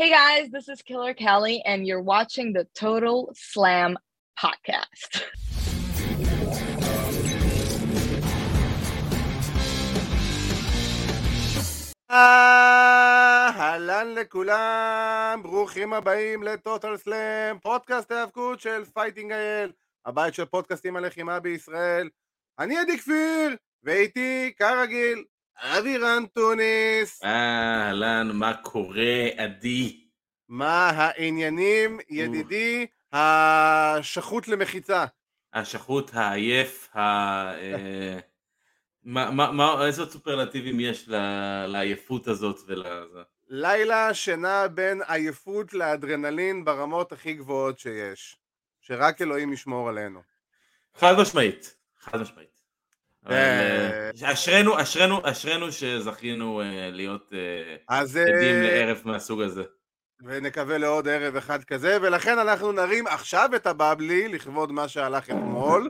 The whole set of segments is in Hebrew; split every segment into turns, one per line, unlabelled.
Hey guys, this is Killer Kelly, and you're watching the Total Slam podcast.
אהלן לכולם, ברוכים הבאים לטוטל סלאם, פודקאסט ההאבקות של פייטינג אייל, הבית של פודקאסטים הלחימה בישראל. אני עדי כפיר, ואיתי, כרגיל, אבירן טוניס.
אהלן, מה קורה, עדי?
מה העניינים, ידידי, השחוט למחיצה?
השחוט, העייף, ה... אה, מה, מה, מה, איזה סופרלטיבים יש לעייפות הזאת ולזה?
לילה שנע בין עייפות לאדרנלין ברמות הכי גבוהות שיש. שרק אלוהים ישמור עלינו.
חד משמעית, חד משמעית.
אה,
אה, אשרינו, אשרינו, אשרינו שזכינו אה, להיות עדים לערב מהסוג הזה.
ונקווה לעוד ערב אחד כזה, ולכן אנחנו נרים עכשיו את הבבלי לכבוד מה שהלך אתמול,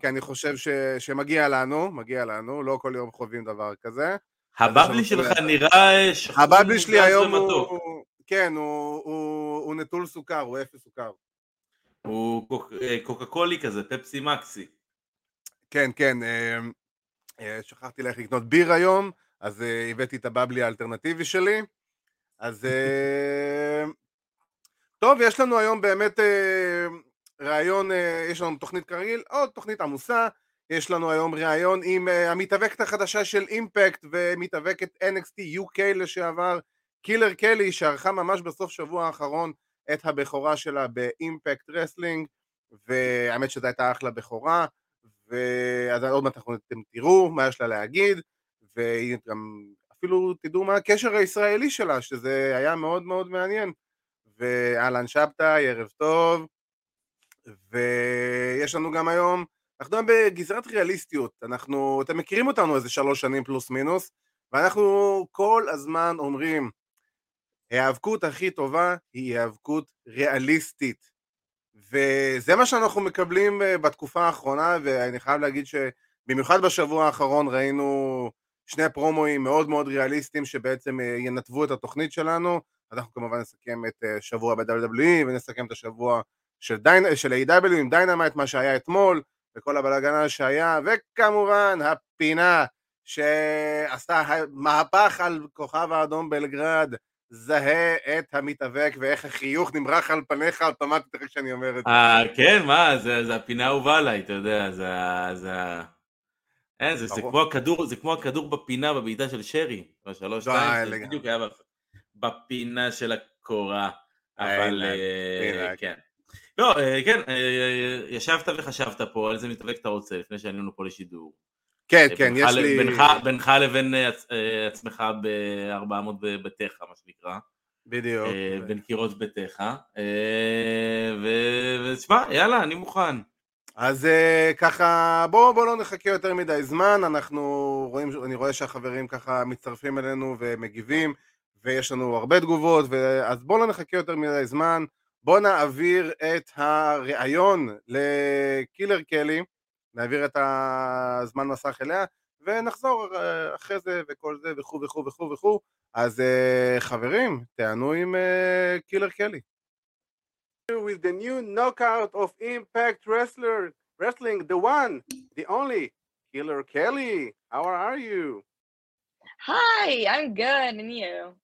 כי אני חושב ש, שמגיע לנו, מגיע לנו, לא כל יום חווים דבר כזה.
הבבלי שלך נראה שחור
הבבלי שלי היום. הוא, כן, הוא, הוא, הוא נטול סוכר, הוא אפס סוכר.
הוא קוק- קוקה קולי כזה, פפסי מקסי.
כן, כן, אה, אה, שכחתי ללכת לקנות ביר היום, אז אה, הבאתי את הבבלי האלטרנטיבי שלי. אז אה, טוב, יש לנו היום באמת אה, ראיון, יש לנו תוכנית כרגיל, עוד תוכנית עמוסה, יש לנו היום ראיון עם המתאבקת החדשה של אימפקט ומתאבקת NXT UK לשעבר, קילר קלי, שערכה ממש בסוף שבוע האחרון את הבכורה שלה ב Impact Wrestling, והאמת שזו הייתה אחלה בכורה, ואז עוד מעט אתם תראו מה יש לה להגיד, והיא גם אפילו תדעו מה הקשר הישראלי שלה, שזה היה מאוד מאוד מעניין. ואהלן שבתאי, ערב טוב, ויש לנו גם היום, אנחנו היום בגזרת ריאליסטיות, אנחנו, אתם מכירים אותנו איזה שלוש שנים פלוס מינוס, ואנחנו כל הזמן אומרים, ההיאבקות הכי טובה היא היאבקות ריאליסטית. וזה מה שאנחנו מקבלים אה, בתקופה האחרונה, ואני חייב להגיד שבמיוחד בשבוע האחרון ראינו שני פרומואים מאוד מאוד ריאליסטיים שבעצם אה, ינתבו את התוכנית שלנו. אנחנו כמובן נסכם את אה, שבוע ב-WWE ונסכם את השבוע של, דיין, של AEW עם Dynamite, מה שהיה אתמול, וכל הבלאגן שהיה, וכמובן הפינה שעשתה מהפך על כוכב האדום בלגרד, זהה את המתאבק ואיך החיוך נמרח על פניך אוטומטית אחרי שאני אומר את זה.
אה, כן, מה, זה, זה הפינה האהובה עליי, אתה יודע, זה. זה, אין, זה, זה,
ברור.
כמו הכדור, זה כמו הכדור בפינה בבעיטה של שרי, בשלוש שתיים, זה. בדיוק היה בפ- בפינה של הקורה,
אה,
אבל אה. כן. לא, אה, כן, אה, ישבת וחשבת פה על איזה מתאבק אתה רוצה לפני שעלינו פה לשידור.
כן,
אה,
כן, יש לי...
בינך, לבין אה, אה, עצמך ב-400 בביתך, מה שנקרא.
בדיוק.
בין קירות ביתך. ותשמע, יאללה, אני מוכן.
אז ככה, בואו בוא לא נחכה יותר מדי זמן, אנחנו רואים, אני רואה שהחברים ככה מצטרפים אלינו ומגיבים, ויש לנו הרבה תגובות. אז בואו לא נחכה יותר מדי זמן, בואו נעביר את הראיון לקילר קלי, נעביר את הזמן מסך אליה, ונחזור אה, אחרי זה וכל זה וכו' וכו' וכו' וכו', אז אה, חברים, תענו עם אה, קילר קלי. With the new knockout of Impact Wrestler Wrestling, the one, the only, Killer Kelly. How are you?
Hi, I'm good, and you?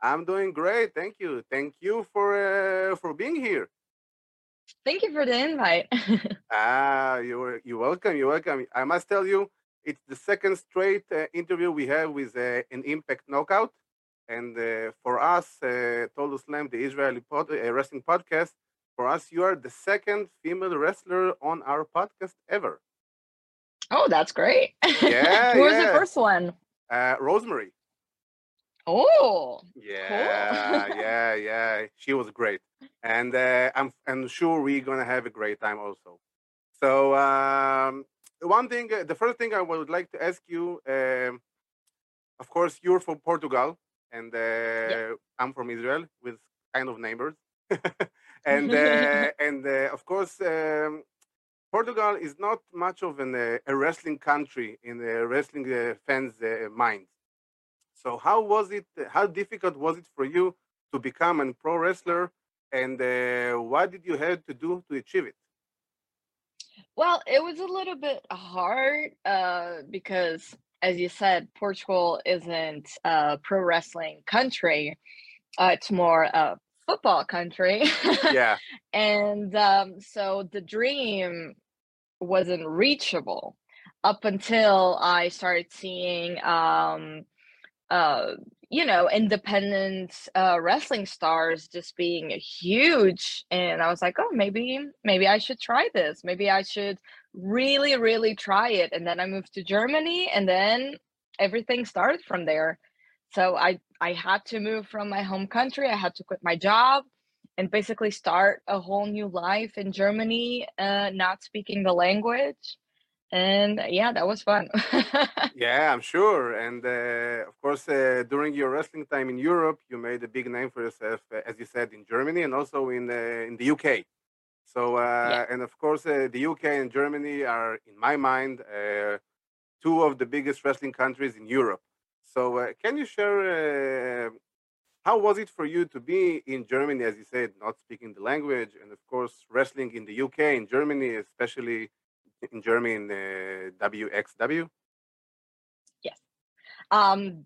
I'm doing great, thank you. Thank you for uh, for being here.
Thank you for the invite.
Ah, you're you're welcome. You're welcome. I must tell you, it's the second straight uh, interview we have with uh, an Impact Knockout, and uh, for us, uh, Total Slam, the Israeli pod, uh, wrestling podcast, for us, you are the second female wrestler on our podcast ever.
oh, that's great.
Yeah,
Who was the first one?
Uh, Rosemary.
Oh,
Yeah, yeah, yeah. She was great, and uh, I'm I'm sure we're gonna have a great time also. So um, one thing, uh, the first thing I would like to ask you, um, of course, you're from Portugal, and uh, I'm from Israel, with kind of neighbors, and uh, and uh, of course. Um, Portugal is not much of an, uh, a wrestling country in the wrestling uh, fans' uh, minds. So how was it? How difficult was it for you
to become a pro wrestler, and uh, what did you have to do to achieve it?
Well, it was a little bit hard uh, because, as you said, Portugal isn't a pro wrestling country. Uh, it's more a football country.
Yeah,
and um, so the dream wasn't reachable up until I started seeing, um, uh, you know, independent uh, wrestling stars just being huge, and I was like, oh, maybe, maybe I should try this. Maybe I should really, really try it. And then I moved to Germany, and then everything started from there. So I I had to move from my home country. I had to quit my job and basically start a whole new life in Germany, uh, not speaking the language. And yeah, that was fun.
yeah, I'm sure. And uh, of course, uh, during your wrestling time in Europe, you made a big name for yourself, uh, as you said, in Germany and also in uh, in the UK. So, uh,
yeah.
and of course, uh, the UK and Germany are, in my mind, uh, two of the biggest wrestling countries in Europe. So, uh, can you share uh, how was it for you to be in Germany, as you said, not speaking the language, and of course, wrestling in the UK, in Germany, especially in Germany in uh, WXW?
Yes. Um,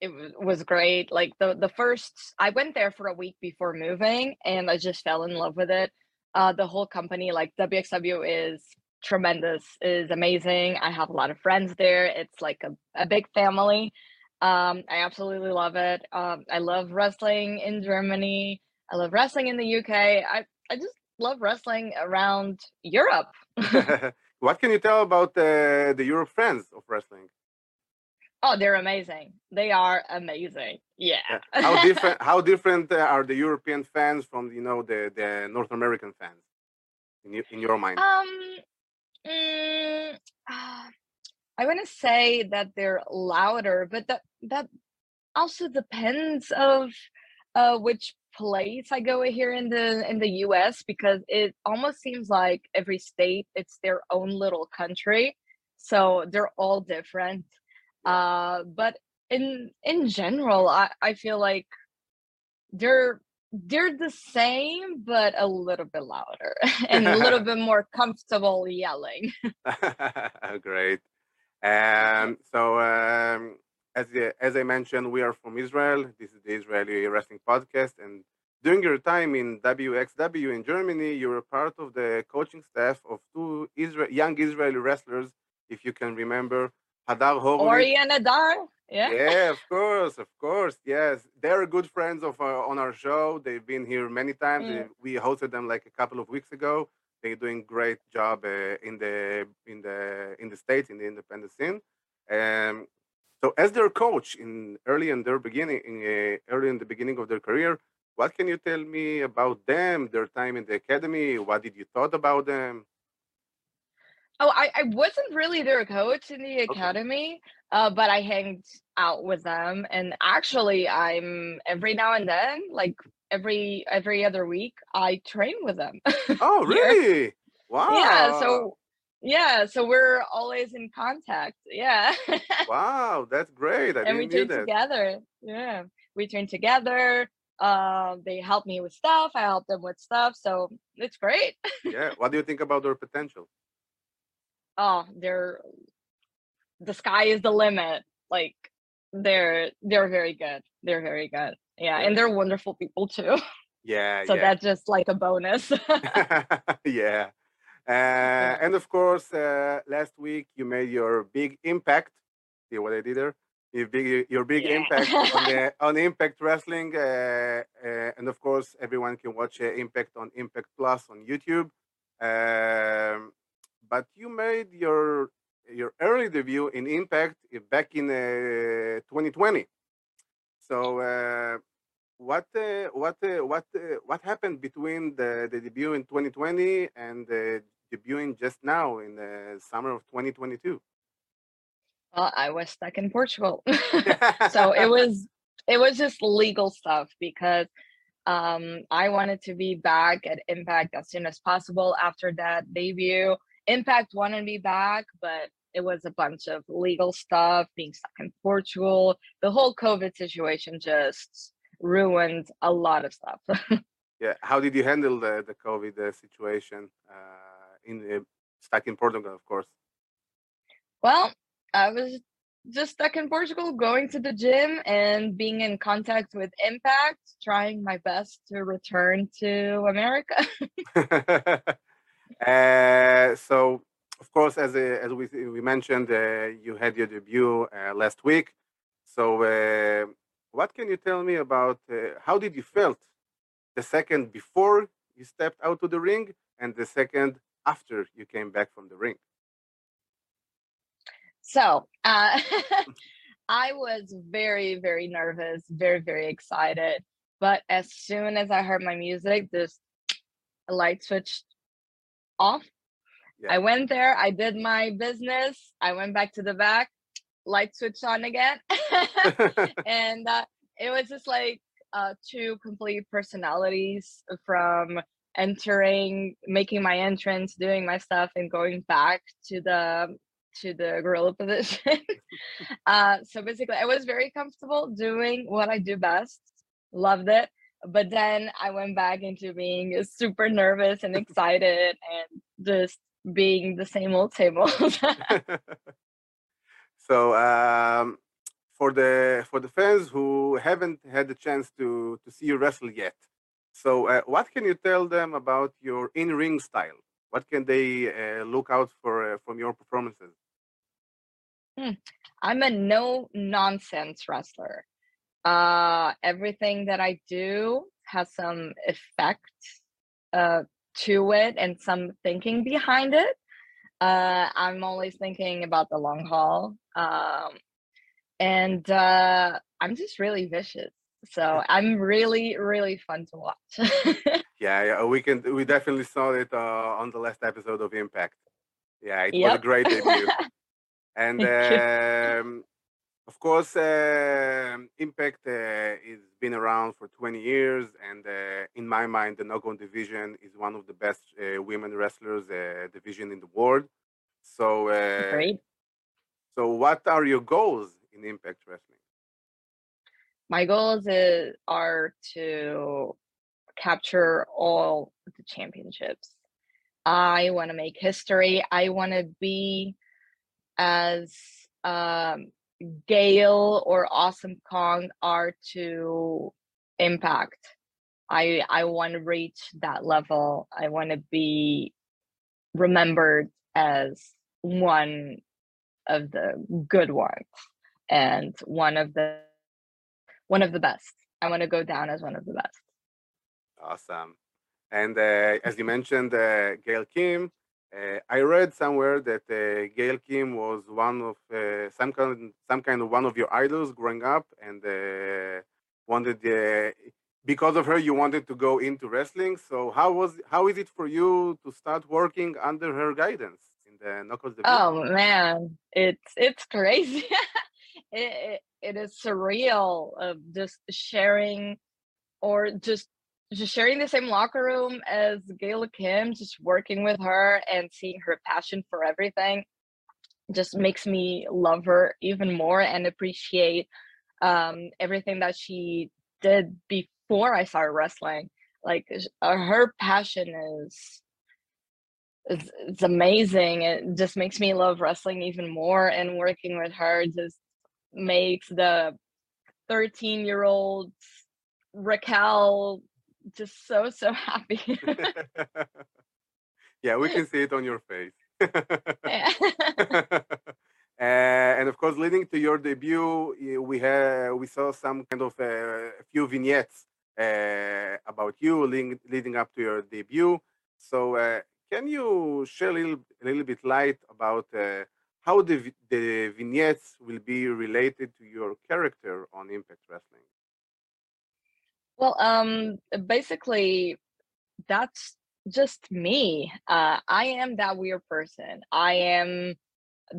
it was great. Like the the first, I went there for a week before moving, and I just fell in love with it. Uh, the whole company, like WXW, is tremendous, is amazing. I have a lot of friends there. It's like a, a big family. Um, I absolutely love it. Um, I love wrestling in Germany. I love wrestling in the UK. I I just love wrestling around Europe.
what can you tell about uh, the Europe fans of wrestling?
Oh, they're amazing. They are amazing. Yeah.
Yeah. How different? How different uh, are the European fans from you know the the North American fans in in your mind?
Um, mm, ah, I want to say that they're louder, but that that also depends of uh which place I go here in the in the US because it almost seems like every state it's their own little country. So they're all different. Uh but in in general I, I feel like they're they're the same but a little bit louder and a little bit more comfortable yelling.
Great. Um, so, um, as I- as I mentioned, we are from Israel. This is the Israeli Wrestling Podcast, and during your time in WXW in Germany, you were part of the coaching staff of two Isra- young Israeli wrestlers, if you can remember, Hadar Horowitz.
Ori and Adar. Yeah.
Yeah, of course, of course, yes. They're good friends of uh, on our show. They've been here many times.
Mm.
We hosted them like a couple of weeks ago. They're doing great job uh, in the in the in the states in the independent scene. Um, so, as their coach in early in their beginning, in, uh, early in the beginning of their career, what can you tell me about them, their time in the academy? What did you thought about them?
Oh, I, I wasn't really their coach in the
Okay.
academy, uh, but I hanged out with them. And actually, I'm every now and then, like every every other week, I train with them
Oh, really? Wow.
Yeah, so yeah, so we're always in contact. Yeah.
Wow, that's great. I
and we
that.
together. Yeah. We train together. Uh, they help me with stuff. I help them with stuff. So it's great.
Yeah. What do you think about their potential?
Oh, they're the sky is the limit. Like they're they're very good. They're very good. Yeah,
Yeah.
and they're wonderful people too.
Yeah,
So
yeah.
that's just like a bonus.
yeah. Uh, and of course, uh, last week you made your big impact. See what I did there? Your big, your big
Yeah.
impact on the on Impact Wrestling, uh, uh, and of course, everyone can watch uh, Impact on Impact Plus on YouTube. Um, but you made your your early debut in Impact uh, back in uh, 2020. So, uh, what uh, what uh, what uh, what happened between the, the debut in 2020 and the debuting just now in the summer of 2022?
well, I was stuck in Portugal. so it was it was just legal stuff because um I wanted to be back at Impact as soon as possible after that debut. Impact wanted me back, but it was a bunch of legal stuff, being stuck in Portugal. The whole COVID situation just ruined a lot of stuff.
yeah. How did you handle the the COVID uh, situation uh, in uh, stuck in Portugal, of course?
well, I was just stuck in Portugal, going to the gym and being in contact with Impact, trying my best to return to America.
uh, so, of course, as uh, as we we mentioned, uh, you had your debut uh, last week. So, uh, what can you tell me about uh, how did you felt the second before you stepped out to the ring and the second after you came back from the ring?
So, uh, I was very, very nervous, very, very excited. But as soon as I heard my music, this light switched off.
Yeah.
I went there, I did my business, I went back to the back, light switch on again. and uh, it was just like uh, two complete personalities from entering, making my entrance, doing my stuff, and going back to the to the gorilla position. uh, so basically, I was very comfortable doing what I do best. Loved it. But then I went back into being super nervous and excited and just being the same old, same old.
So um, for the for the fans who haven't had the chance to to see you wrestle yet, so uh, what can you tell them about your in ring style? What can they uh, look out for uh, from your performances?
Hmm. I'm a no nonsense wrestler. Uh, everything that I do has some effect uh, to it and some thinking behind it. Uh, I'm always thinking about the long haul. Um, and uh, I'm just really vicious. So I'm really, really fun to watch.
yeah, yeah, we can. We definitely saw it uh, on the last episode of Impact. Yeah, it was a great debut. and um, of course, uh, Impact uh, has been around for 20 years, and uh, in my mind, the Knockouts division is one of the best uh, women wrestlers uh, division in the world. So, uh,
Great.
so what are your goals in Impact Wrestling?
My goals is, are to capture all the championships. I want to make history. I want to be as um, Gail or Awesome Kong are to Impact. I I want to reach that level. I want to be remembered as one of the good ones and one of the one of the best. I want to go down as one of the best.
Awesome. And uh, as you mentioned, uh, Gail Kim, uh, I read somewhere that uh, Gail Kim was one of uh, some kind some kind of one of your idols growing up, and uh, wanted uh, because of her you wanted to go into wrestling. So how was how is it for you to start working under her guidance in the Knuckles division?
Oh man, it's it's crazy. it, it it is surreal of just sharing or just just sharing the same locker room as Gail Kim, just working with her and seeing her passion for everything just makes me love her even more and appreciate um, everything that she did before I started wrestling. Like uh, her passion is it's, it's amazing. It just makes me love wrestling even more and working with her just makes the 13 year old Raquel just so so happy.
yeah, we can see it on your face. Uh, and of course, leading to your debut, we have we saw some kind of uh, a few vignettes uh, about you leading, leading up to your debut. So, uh, can you share a little, a little bit light about uh, how the the vignettes will be related to your character on Impact Wrestling?
Well, um, basically, that's just me. Uh, I am that weird person. I am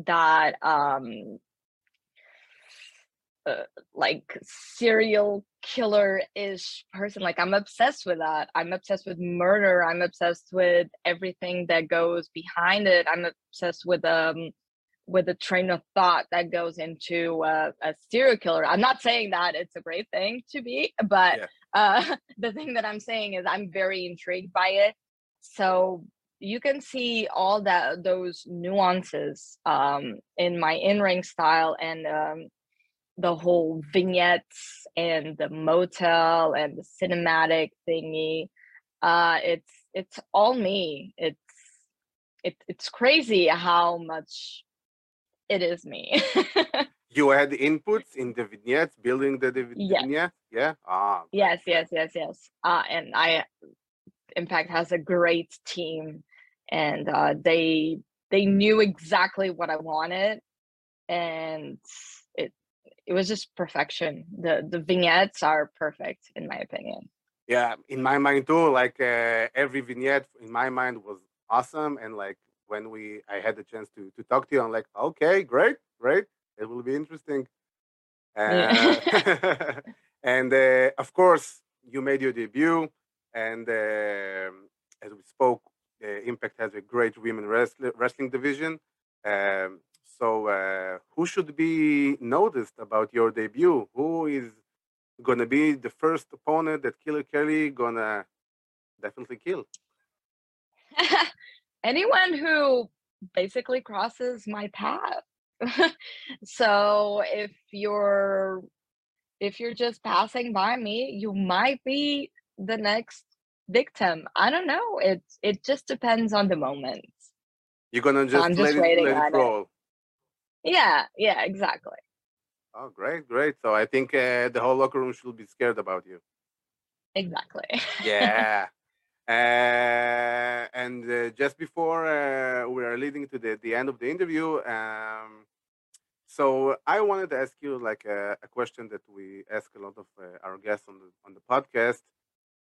that um uh, like serial killer ish person like i'm obsessed with that i'm obsessed with murder i'm obsessed with everything that goes behind it i'm obsessed with um with a train of thought that goes into uh, a serial killer. I'm not saying that it's a great thing to be, but
Yeah.
uh, the thing that I'm saying is I'm very intrigued by it. So you can see all that those nuances um, in my in-ring style and um, the whole vignettes and the motel and the cinematic thingy. Uh, it's it's all me. It's it, it's crazy how much it is me.
You had inputs in the vignettes, building the, the
Yes.
vignette? Yeah? Ah,
yes, yes, yes, yes. Uh, and I, Impact has a great team, and uh, they they knew exactly what I wanted, and it it was just perfection. The the vignettes are perfect in my opinion.
yeah, in my mind too, like uh, every vignette in my mind was awesome. And like when we, I had the chance to, to talk to you, I'm like, okay, great, great. It will be interesting. Uh, and uh, of course, you made your debut. And um as we spoke, uh, Impact has a great women wrestling, wrestling division. Um, so, uh, who should be noticed about your debut? Who is gonna be the first opponent that Killer Kelly gonna definitely kill?
Anyone who basically crosses my path. so if you're if you're just passing by me, you might be the next victim. I don't know. It it just depends on the moment.
You're gonna just,
I'm
let,
just
it,
waiting
let it
it.
roll.
Yeah, yeah, exactly.
Oh, great, great. So I think uh, the whole locker room should be scared about you.
Exactly.
Yeah. Uh, and uh, just before uh, we are leading to the, the end of the interview, um, so I wanted to ask you like a, a question that we ask a lot of uh, our guests on the on the podcast.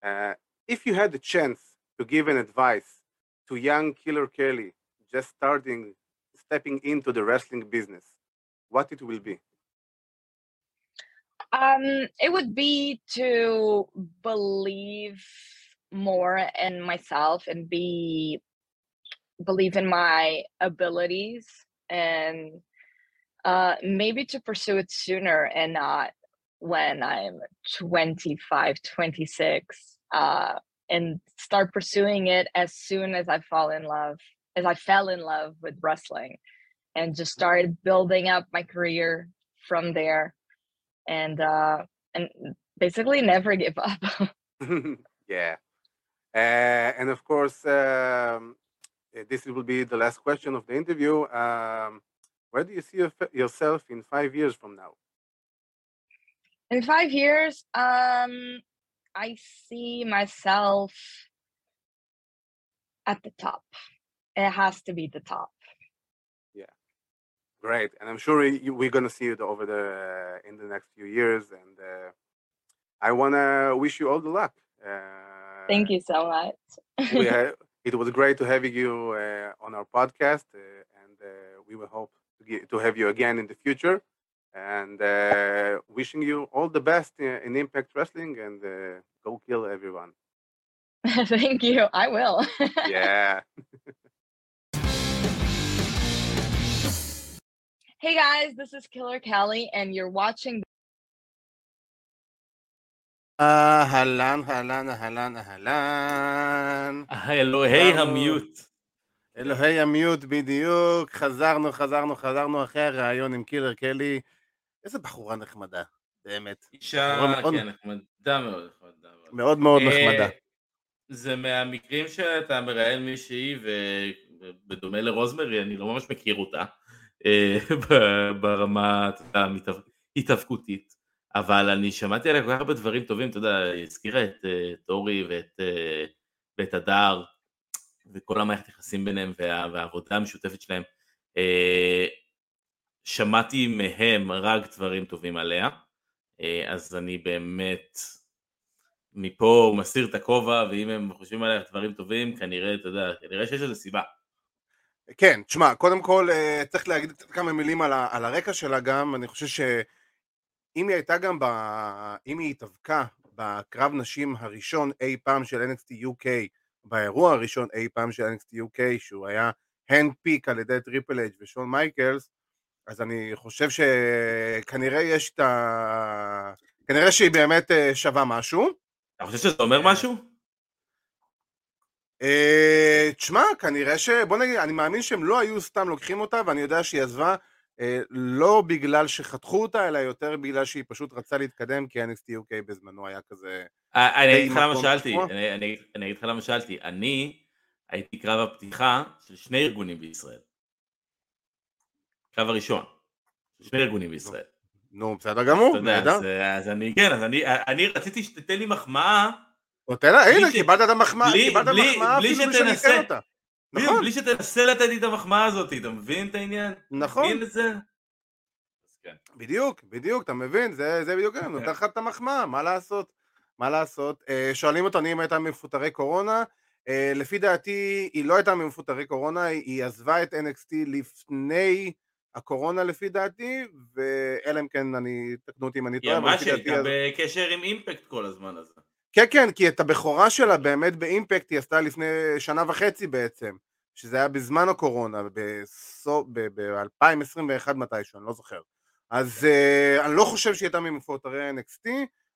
Uh, if you had the chance to give an advice to young Killer Kelly just starting stepping into the wrestling business, what it will be?
Um, it would be to believe more in myself and be believe in my abilities and uh maybe to pursue it sooner and not when I'm 25, 26 uh and start pursuing it as soon as I fall in love as I fell in love with wrestling and just started building up my career from there and uh and basically never give up
yeah. Uh, and of course, um, uh, this will be the last question of the interview. Um, where do you see yourself in five years from now?
in five years um i see myself at the top it has to be the top Yeah,
Great, and I'm sure we're gonna see it over the in the next few years. And uh, I wanna wish you all the luck. Uh,
thank you so much
we it was great to have you uh, on our podcast, uh, and uh, we will hope to, get, to have you again in the future. And uh, wishing you all the best in, in Impact Wrestling, and uh, go kill everyone.
thank you i will
Yeah.
hey guys this is killer kelly and you're watching
אהלן, אהלן, אהלן, אהלן.
אלוהי. המיוט.
אלוהי המיוט בדיוק, חזרנו, חזרנו, חזרנו אחרי הראיון עם קילר קלי. איזה בחורה נחמדה, באמת.
אישה, כן, נחמדה מאוד, נחמדה מאוד.
מאוד מאוד
אה,
נחמדה.
זה מהמקרים שאתה מראיין מישהי ובדומה לרוזמרי, אני לא ממש מכיר אותה אה, ברמה אתה יודע, המתאב- התאבקותית, אבל אני שמעתי עליה כל כך הרבה דברים טובים, אתה יודע, היא הזכירה את אה, טורי ואת, אה, ואת הדר וכל המערכת יחסים ביניהם וה, והעבודה המשותפת שלהם. אה, שמעתי מהם רק דברים טובים עליה, אה, אז אני באמת מפה מסיר את הכובע, ואם הם חושבים עליה דברים טובים, כנראה, אתה יודע, כנראה שיש לזה סיבה.
כן, תשמע, קודם כל אה, צריך להגיד כמה מילים על, ה, על הרקע שלה גם, אני חושב שאם היא הייתה גם, ב, אם היא התאבקה בקרב נשים הראשון אי פעם של NXT UK, באירוע הראשון אי פעם של NXT UK, שהוא היה
hand picked על ידי טריפל אייג' ושון מייקלס, אז אני חושב שכנראה יש את ה... כנראה שהיא באמת אה, שווה משהו.
אתה חושב שזה אומר משהו?
אה, תשמע, כנראה ש... בוא נגיד, אני מאמין שהם לא היו סתם לוקחים אותה, ואני יודע שהיא עזבה אה, לא בגלל שחתכו אותה, אלא יותר בגלל שהיא פשוט רצה להתקדם, כי NXT UK בזמנו היה כזה...
אני אגיד לך למה שאלתי, אני אגיד לך למה שאלתי, אני הייתי קרב הפתיחה של שני ארגונים בישראל. קרב הראשון, שני ארגונים בישראל.
נו, בסדר גמור, נהדר.
אז אני, כן, אז אני רציתי שתתן לי מחמאה.
הנה, קיבלת את המחמאה, קיבלת המחמאה אפילו שאני אתן אותה.
נכון. בלי שתנסה לתת לי את המחמאה הזאת, אתה מבין את העניין?
נכון.
מבין את זה?
כן. בדיוק, בדיוק, אתה מבין? זה, זה בדיוק, אני נותן לך את המחמאה, מה לעשות? מה לעשות? אה, שואלים אותנו אם הייתה מפוטרי קורונה, אה, לפי דעתי היא לא הייתה ממפוטרי קורונה, היא עזבה את NXT לפני הקורונה לפי דעתי, ואלא אם כן אני, תקנו אותי אם אני
טועה. היא אמרה שהייתה בקשר עם אימפקט כל הזמן הזה.
כן, כן, כי את הבכורה שלה באמת באימפקט היא עשתה לפני שנה וחצי בעצם, שזה היה בזמן הקורונה, ב-2021 מתישהו, אני לא זוכר. אז uh, אני לא חושב שהיא הייתה ממפוטרי NXT,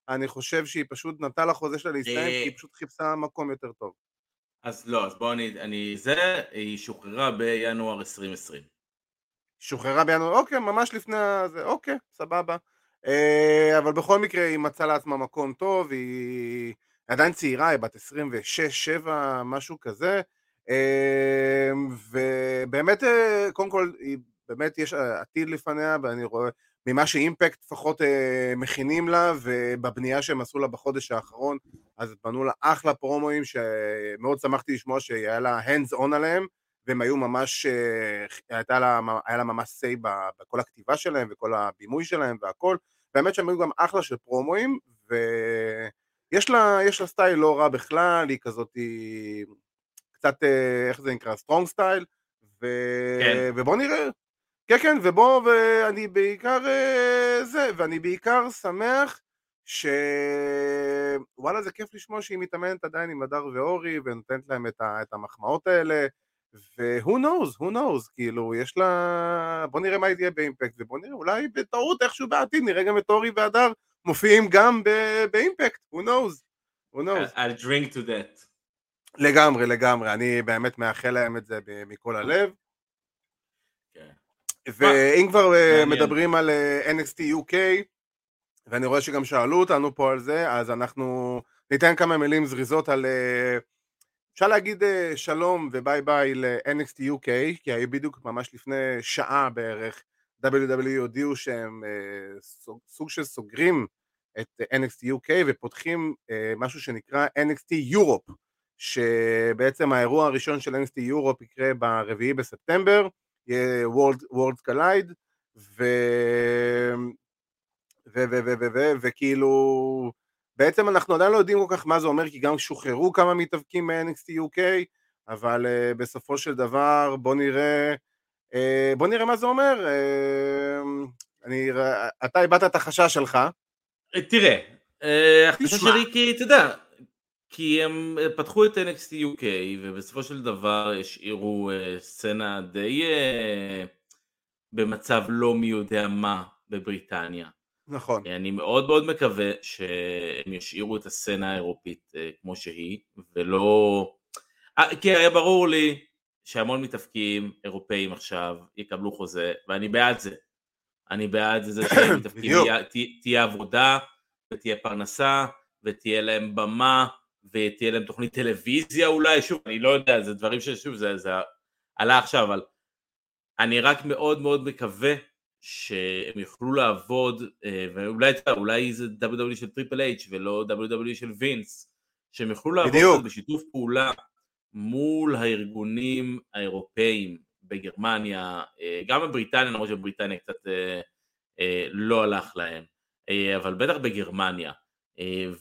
אני חושב שהיא פשוט נתנה לחוזה שלה להסתיים, כי היא פשוט חיפשה מקום יותר טוב.
אז לא, אז בואו אני, אני, זה, היא שוחררה בינואר 2020.
שוחררה בינואר, אוקיי, ממש לפני זה, אוקיי, סבבה. אה, אבל בכל מקרה היא מצאה לעצמה מקום טוב, היא עדיין צעירה, היא בת 26-7, משהו כזה, אה, ובאמת, אה, קודם כל, היא באמת יש עתיד לפניה, ואני רואה, ממה שאימפקט לפחות מכינים לה, ובבנייה שהם עשו לה בחודש האחרון, אז בנו לה אחלה פרומואים, שמאוד שמחתי לשמוע שהיה לה hands on עליהם, והם היו ממש, הייתה לה, היה לה ממש say בכל הכתיבה שלהם וכל הבימוי שלהם והכל, והאמת שהם היו גם אחלה של פרומואים, ויש לה, לה סטייל לא רע בכלל, היא כזאת, היא קצת, אה, איך זה נקרא, strong style, ו... כן. ובוא נראה. כן, כן, ובוא, ואני בעיקר אה, זה, ואני בעיקר שמח שוואלה זה כיף לשמוע שהיא מתאמנת עדיין עם הדר ואורי ונותנת להם את, ה... את המחמאות האלה ו-who knows, who knows, כאילו, יש לה... בוא נראה מה יהיה באימפקט, ובוא נראה, אולי בטעות איכשהו בעתיד, נראה גם את אורי והדר מופיעים גם באימפקט, who knows, who knows.
I'll drink to that.
לגמרי, לגמרי, אני באמת מאחל להם את זה מכל הלב. כן. ואם כבר אה, מדברים על אה, NXT UK, ואני רואה שגם שאלו אותנו פה על זה, אז אנחנו ניתן כמה מילים זריזות על אה, אפשר להגיד אה, שלום וביי ביי ל-NXT UK, כי היו בדיוק ממש לפני שעה בערך, WWE הודיעו שהם אה, סוג של סוגרים את NXT UK ופותחים אה, משהו שנקרא NXT Europe, שבעצם האירוע הראשון של NXT Europe יקרה ברביעי בספטמבר, יהיה World, World Collide, ו... ו... ו... ו... ו... ו... וכאילו בעצם אנחנו עדיין לא יודעים כל כך מה זה אומר, כי גם שוחררו כמה מתאבקים מ-NXT UK, אבל uh, בסופו של דבר בוא נראה, uh, בוא נראה מה זה אומר. Uh, אני, אתה הבעת את החשש שלך.
תראה, החשש שלי כי, אתה יודע, כי הם פתחו את NXT UK ובסופו של דבר השאירו סצנה די במצב לא מי יודע מה בבריטניה.
נכון.
אני מאוד מאוד מקווה שהם ישאירו את הסצנה האירופית אה, כמו שהיא, ולא... אה, כי היה ברור לי שהמון מתאפקים אירופאים עכשיו יקבלו חוזה, ואני בעד זה. אני בעד זה שהם מתאפקים, תהיה עבודה, ותהיה פרנסה, ותהיה להם במה, ותהיה להם תוכנית טלוויזיה אולי, שוב, אני לא יודע, זה דברים ששוב, זה, זה עלה עכשיו, אבל אני רק מאוד מאוד מקווה שהם יוכלו לעבוד, אה, ואולי אולי זה WWE של טריפל אייץ' ולא WWE של וינס, שהם יוכלו לעבוד בדיוק. בשיתוף פעולה מול הארגונים האירופאים בגרמניה, אה, גם בבריטניה, למרות שבבריטניה קצת אה, לא הלך להם, אבל בטח בגרמניה,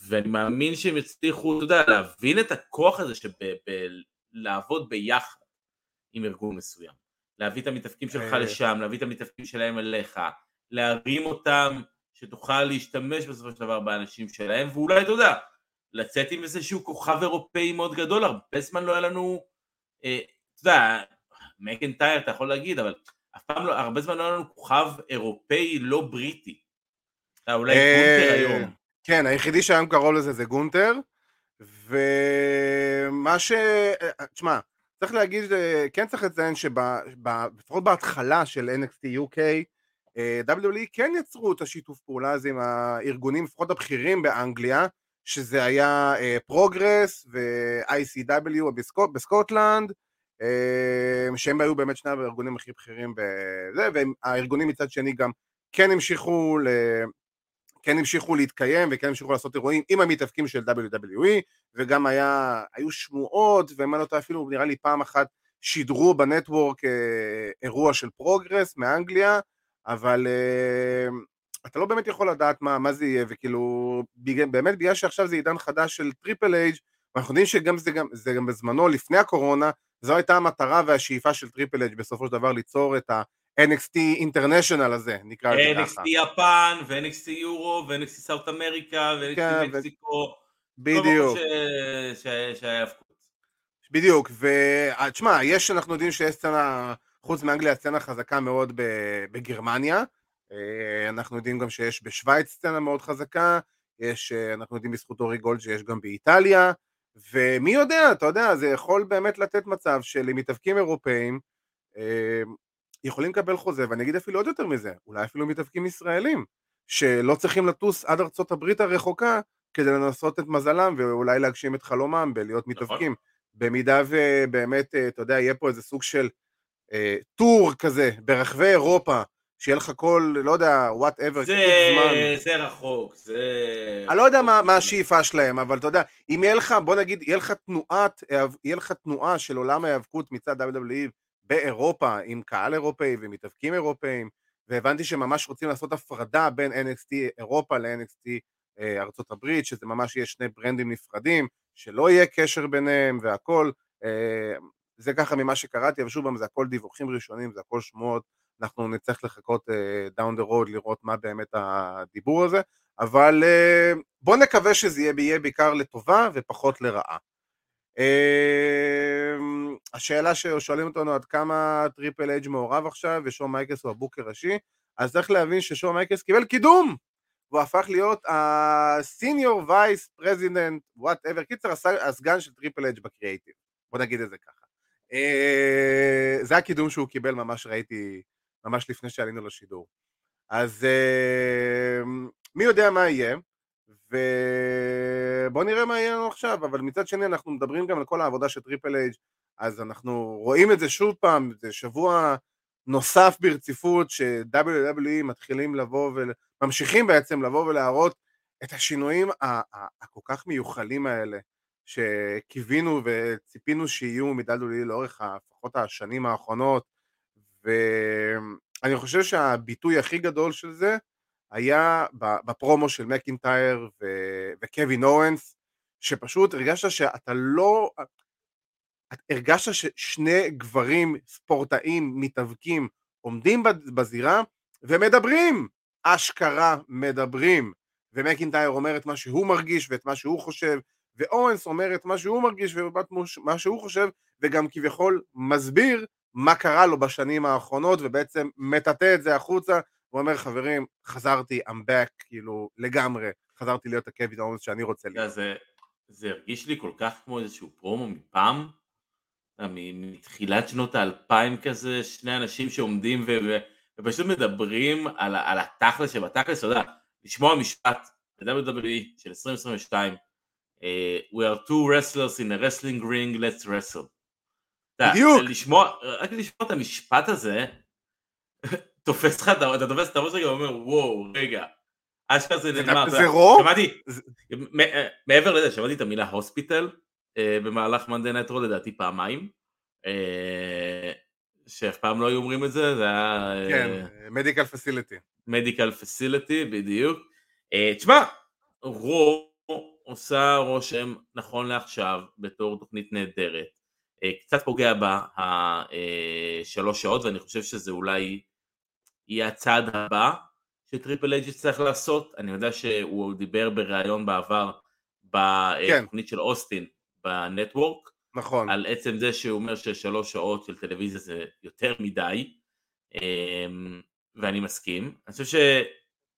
ואני מאמין שהם יצליחו, אתה יודע, להבין את הכוח הזה שבלעבוד ביחד עם ארגון מסוים. להביא את המתאפקים שלך אה. לשם, להביא את המתאפקים שלהם אליך, להרים אותם, שתוכל להשתמש בסופו של דבר באנשים שלהם, ואולי, אתה יודע, לצאת עם איזשהו כוכב אירופאי מאוד גדול, הרבה זמן לא היה לנו, אה, אתה יודע, מקנטייר אתה יכול להגיד, אבל אף פעם לא, הרבה זמן לא היה לנו כוכב אירופאי לא בריטי. אה, אולי גונטר היום.
כן, היחידי שהיום קרוב לזה זה גונטר, ומה ש... תשמע, צריך להגיד, כן צריך לציין שלפחות בהתחלה של NXT UK, WWE כן יצרו את השיתוף פעולה הזה עם הארגונים, לפחות הבכירים באנגליה, שזה היה פרוגרס ו-ICW בסקוטלנד, שהם היו באמת שני הארגונים הכי בכירים בזה, והארגונים מצד שני גם כן המשיכו. כן המשיכו להתקיים וכן המשיכו לעשות אירועים עם המתאבקים של WWE, וגם היה, היו שמועות, ומה לא אפילו נראה לי פעם אחת שידרו ב network אירוע של פרוגרס מאנגליה, אבל אתה לא באמת יכול לדעת מה, מה זה יהיה, וכאילו, באמת בגלל שעכשיו זה עידן חדש של טריפל אייג', ואנחנו יודעים שגם זה גם, זה גם בזמנו, לפני הקורונה, זו הייתה המטרה והשאיפה של טריפל אייג' בסופו של דבר ליצור את ה-NXT אינטרנשיונל הזה, נקרא לזה
ככה. NXT יפן, ו-NXT יורו, ו-NXT סאוט אמריקה, ו-NXT כן, מקסיקו.
בדיוק. בדיוק, ותשמע, יש, אנחנו יודעים שיש סצנה, חוץ מאנגליה, סצנה חזקה מאוד בגרמניה, אה, אנחנו יודעים גם שיש בשוויץ סצנה מאוד חזקה, יש, אה, אנחנו יודעים בזכות אורי גולד שיש גם באיטליה, ומי יודע, אתה יודע, זה יכול באמת לתת מצב של מתאבקים אירופאים אה, יכולים לקבל חוזה, ואני אגיד אפילו עוד יותר מזה, אולי אפילו מתאבקים ישראלים, שלא צריכים לטוס עד ארצות הברית הרחוקה כדי לנסות את מזלם ואולי להגשים את חלומם בלהיות נכון. מתאבקים. במידה ובאמת, אתה יודע, יהיה פה איזה סוג של אה, tour כזה ברחבי אירופה שיהיה לך כל, לא יודע, whatever,
זה, זה רחוק, זה...
אני לא יודע מה, מה השאיפה שלהם, אבל אתה יודע, אם יהיה לך, בוא נגיד, יהיה לך תנועת, יהיה לך תנועה של עולם ההיאבקות מצד WWE באירופה, עם קהל אירופאי ומתאבקים אירופאים, והבנתי שממש רוצים לעשות הפרדה בין NXT אירופה ל-NXT אה, ארצות הברית, שזה ממש יהיה שני ברנדים נפרדים, שלא יהיה קשר ביניהם והכל, אה, זה ככה ממה שקראתי, אבל שוב זה הכל דיווחים ראשונים, זה הכל שמועות, אנחנו נצטרך לחכות down the road לראות מה באמת הדיבור הזה, אבל uh, בוא נקווה שזה יהיה בעיקר לטובה ופחות לרעה. אה, השאלה ששואלים אותנו עד כמה טריפל אייג' מעורב עכשיו ושון מייקלס הוא ה booker הראשי, אז צריך להבין ששון מייקלס קיבל קידום! והוא הפך להיות ה-senior vice president, whatever, קיצר הסגן של טריפל אייג' בקריאייטיב, בוא נגיד את זה ככה. אה, זה הקידום שהוא קיבל, ממש ראיתי ממש לפני שעלינו לשידור. אז אה, מי יודע מה יהיה, ובואו נראה מה יהיה לנו עכשיו, אבל מצד שני אנחנו מדברים גם על כל העבודה של טריפל אייג', אז אנחנו רואים את זה שוב פעם, זה שבוע נוסף ברציפות ש-WWE מתחילים לבוא וממשיכים בעצם לבוא ולהראות את השינויים הכל כך מיוחלים האלה שקיווינו וציפינו שיהיו מדלדולי לאורך לפחות השנים האחרונות ואני חושב שהביטוי הכי גדול של זה היה בפרומו של מקינטייר ו- וקווין אורנס, שפשוט הרגשת שאתה לא... הרגשת ששני גברים ספורטאים מתאבקים עומדים בזירה ומדברים, אשכרה מדברים, ומקינטייר אומר את מה שהוא מרגיש ואת מה שהוא חושב, ואורנס אומר את מה שהוא מרגיש ואת מה שהוא חושב, וגם כביכול מסביר מה קרה לו בשנים האחרונות, ובעצם מטאטא את זה החוצה, הוא אומר, חברים, חזרתי, I'm back, כאילו, לגמרי, חזרתי להיות הקווין אורנס שאני רוצה להיות.
זה, זה הרגיש לי כל כך כמו איזשהו פרומו מפעם, מתחילת שנות האלפיים כזה, שני אנשים שעומדים ו... ופשוט מדברים על, על התכלס שבתכלס, אתה יודע, לשמוע משפט ב-WWE של 2022, uh, We are two wrestlers in a wrestling ring, let's wrestle. בדיוק. לשמוע, רק לשמוע את המשפט הזה, תופס לך, אתה תופס את הראש רגע ואומר, וואו, רגע, אשכרה זה נגמר.
זה רוב?
שמעתי, מעבר לזה, שמעתי את המילה הוספיטל אה, במהלך מנדי נטרו לדעתי פעמיים, אה, שאף פעם לא היו אומרים את זה, זה היה...
כן, מדיקל פסיליטי.
מדיקל פסיליטי, בדיוק. תשמע, רו עושה רושם נכון לעכשיו בתור תוכנית נהדרת. אה, קצת פוגע בשלוש שעות ואני חושב שזה אולי יהיה הצעד הבא שטריפל אייג' יצטרך לעשות, אני יודע שהוא דיבר בריאיון בעבר בתוכנית כן. של אוסטין בנטוורק
נכון.
על עצם זה שהוא אומר ששלוש שעות של טלוויזיה זה יותר מדי, אמ, ואני מסכים. אני חושב